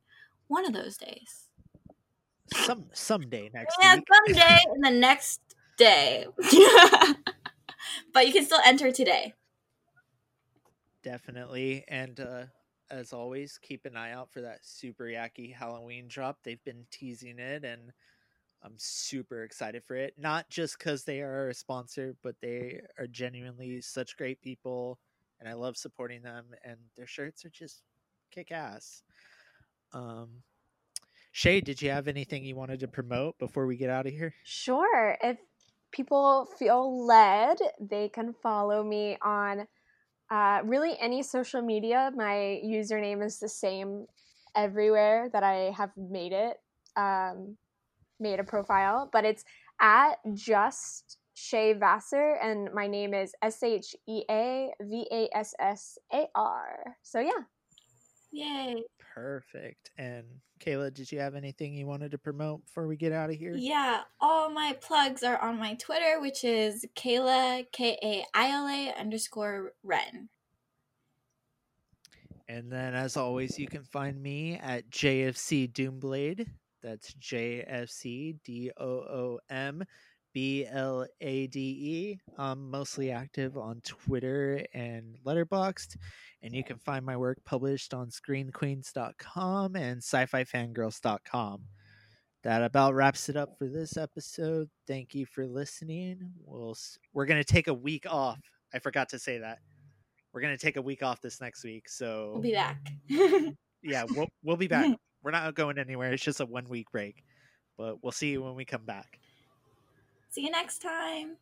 One of those days. Some someday next Yeah, week. someday in the next day. but you can still enter today. Definitely. And uh as always, keep an eye out for that super yucky Halloween drop. They've been teasing it and I'm super excited for it. Not just because they are a sponsor, but they are genuinely such great people and I love supporting them and their shirts are just kick ass. Um Shea, did you have anything you wanted to promote before we get out of here? Sure. If people feel led, they can follow me on uh, really any social media. My username is the same everywhere that I have made it, um, made a profile, but it's at just Shea Vassar, and my name is S H E A V A S S A R. So yeah. Yay. Perfect. And Kaila, did you have anything you wanted to promote before we get out of here? Yeah, all my plugs are on my Twitter, which is Kaila K A I L A underscore Ren. And then, as always, you can find me at JFC Doomblade. That's JFC D O O M B L A D E. I'm mostly active on Twitter and Letterboxd. And you can find my work published on screenqueens.com and sci fi fangirls.com. That about wraps it up for this episode. Thank you for listening. We'll we're going to take a week off. I forgot to say that. We're going to take a week off this next week. So We'll be back. yeah, we'll we'll be back. We're not going anywhere. It's just a one week break, but we'll see you when we come back. See you next time.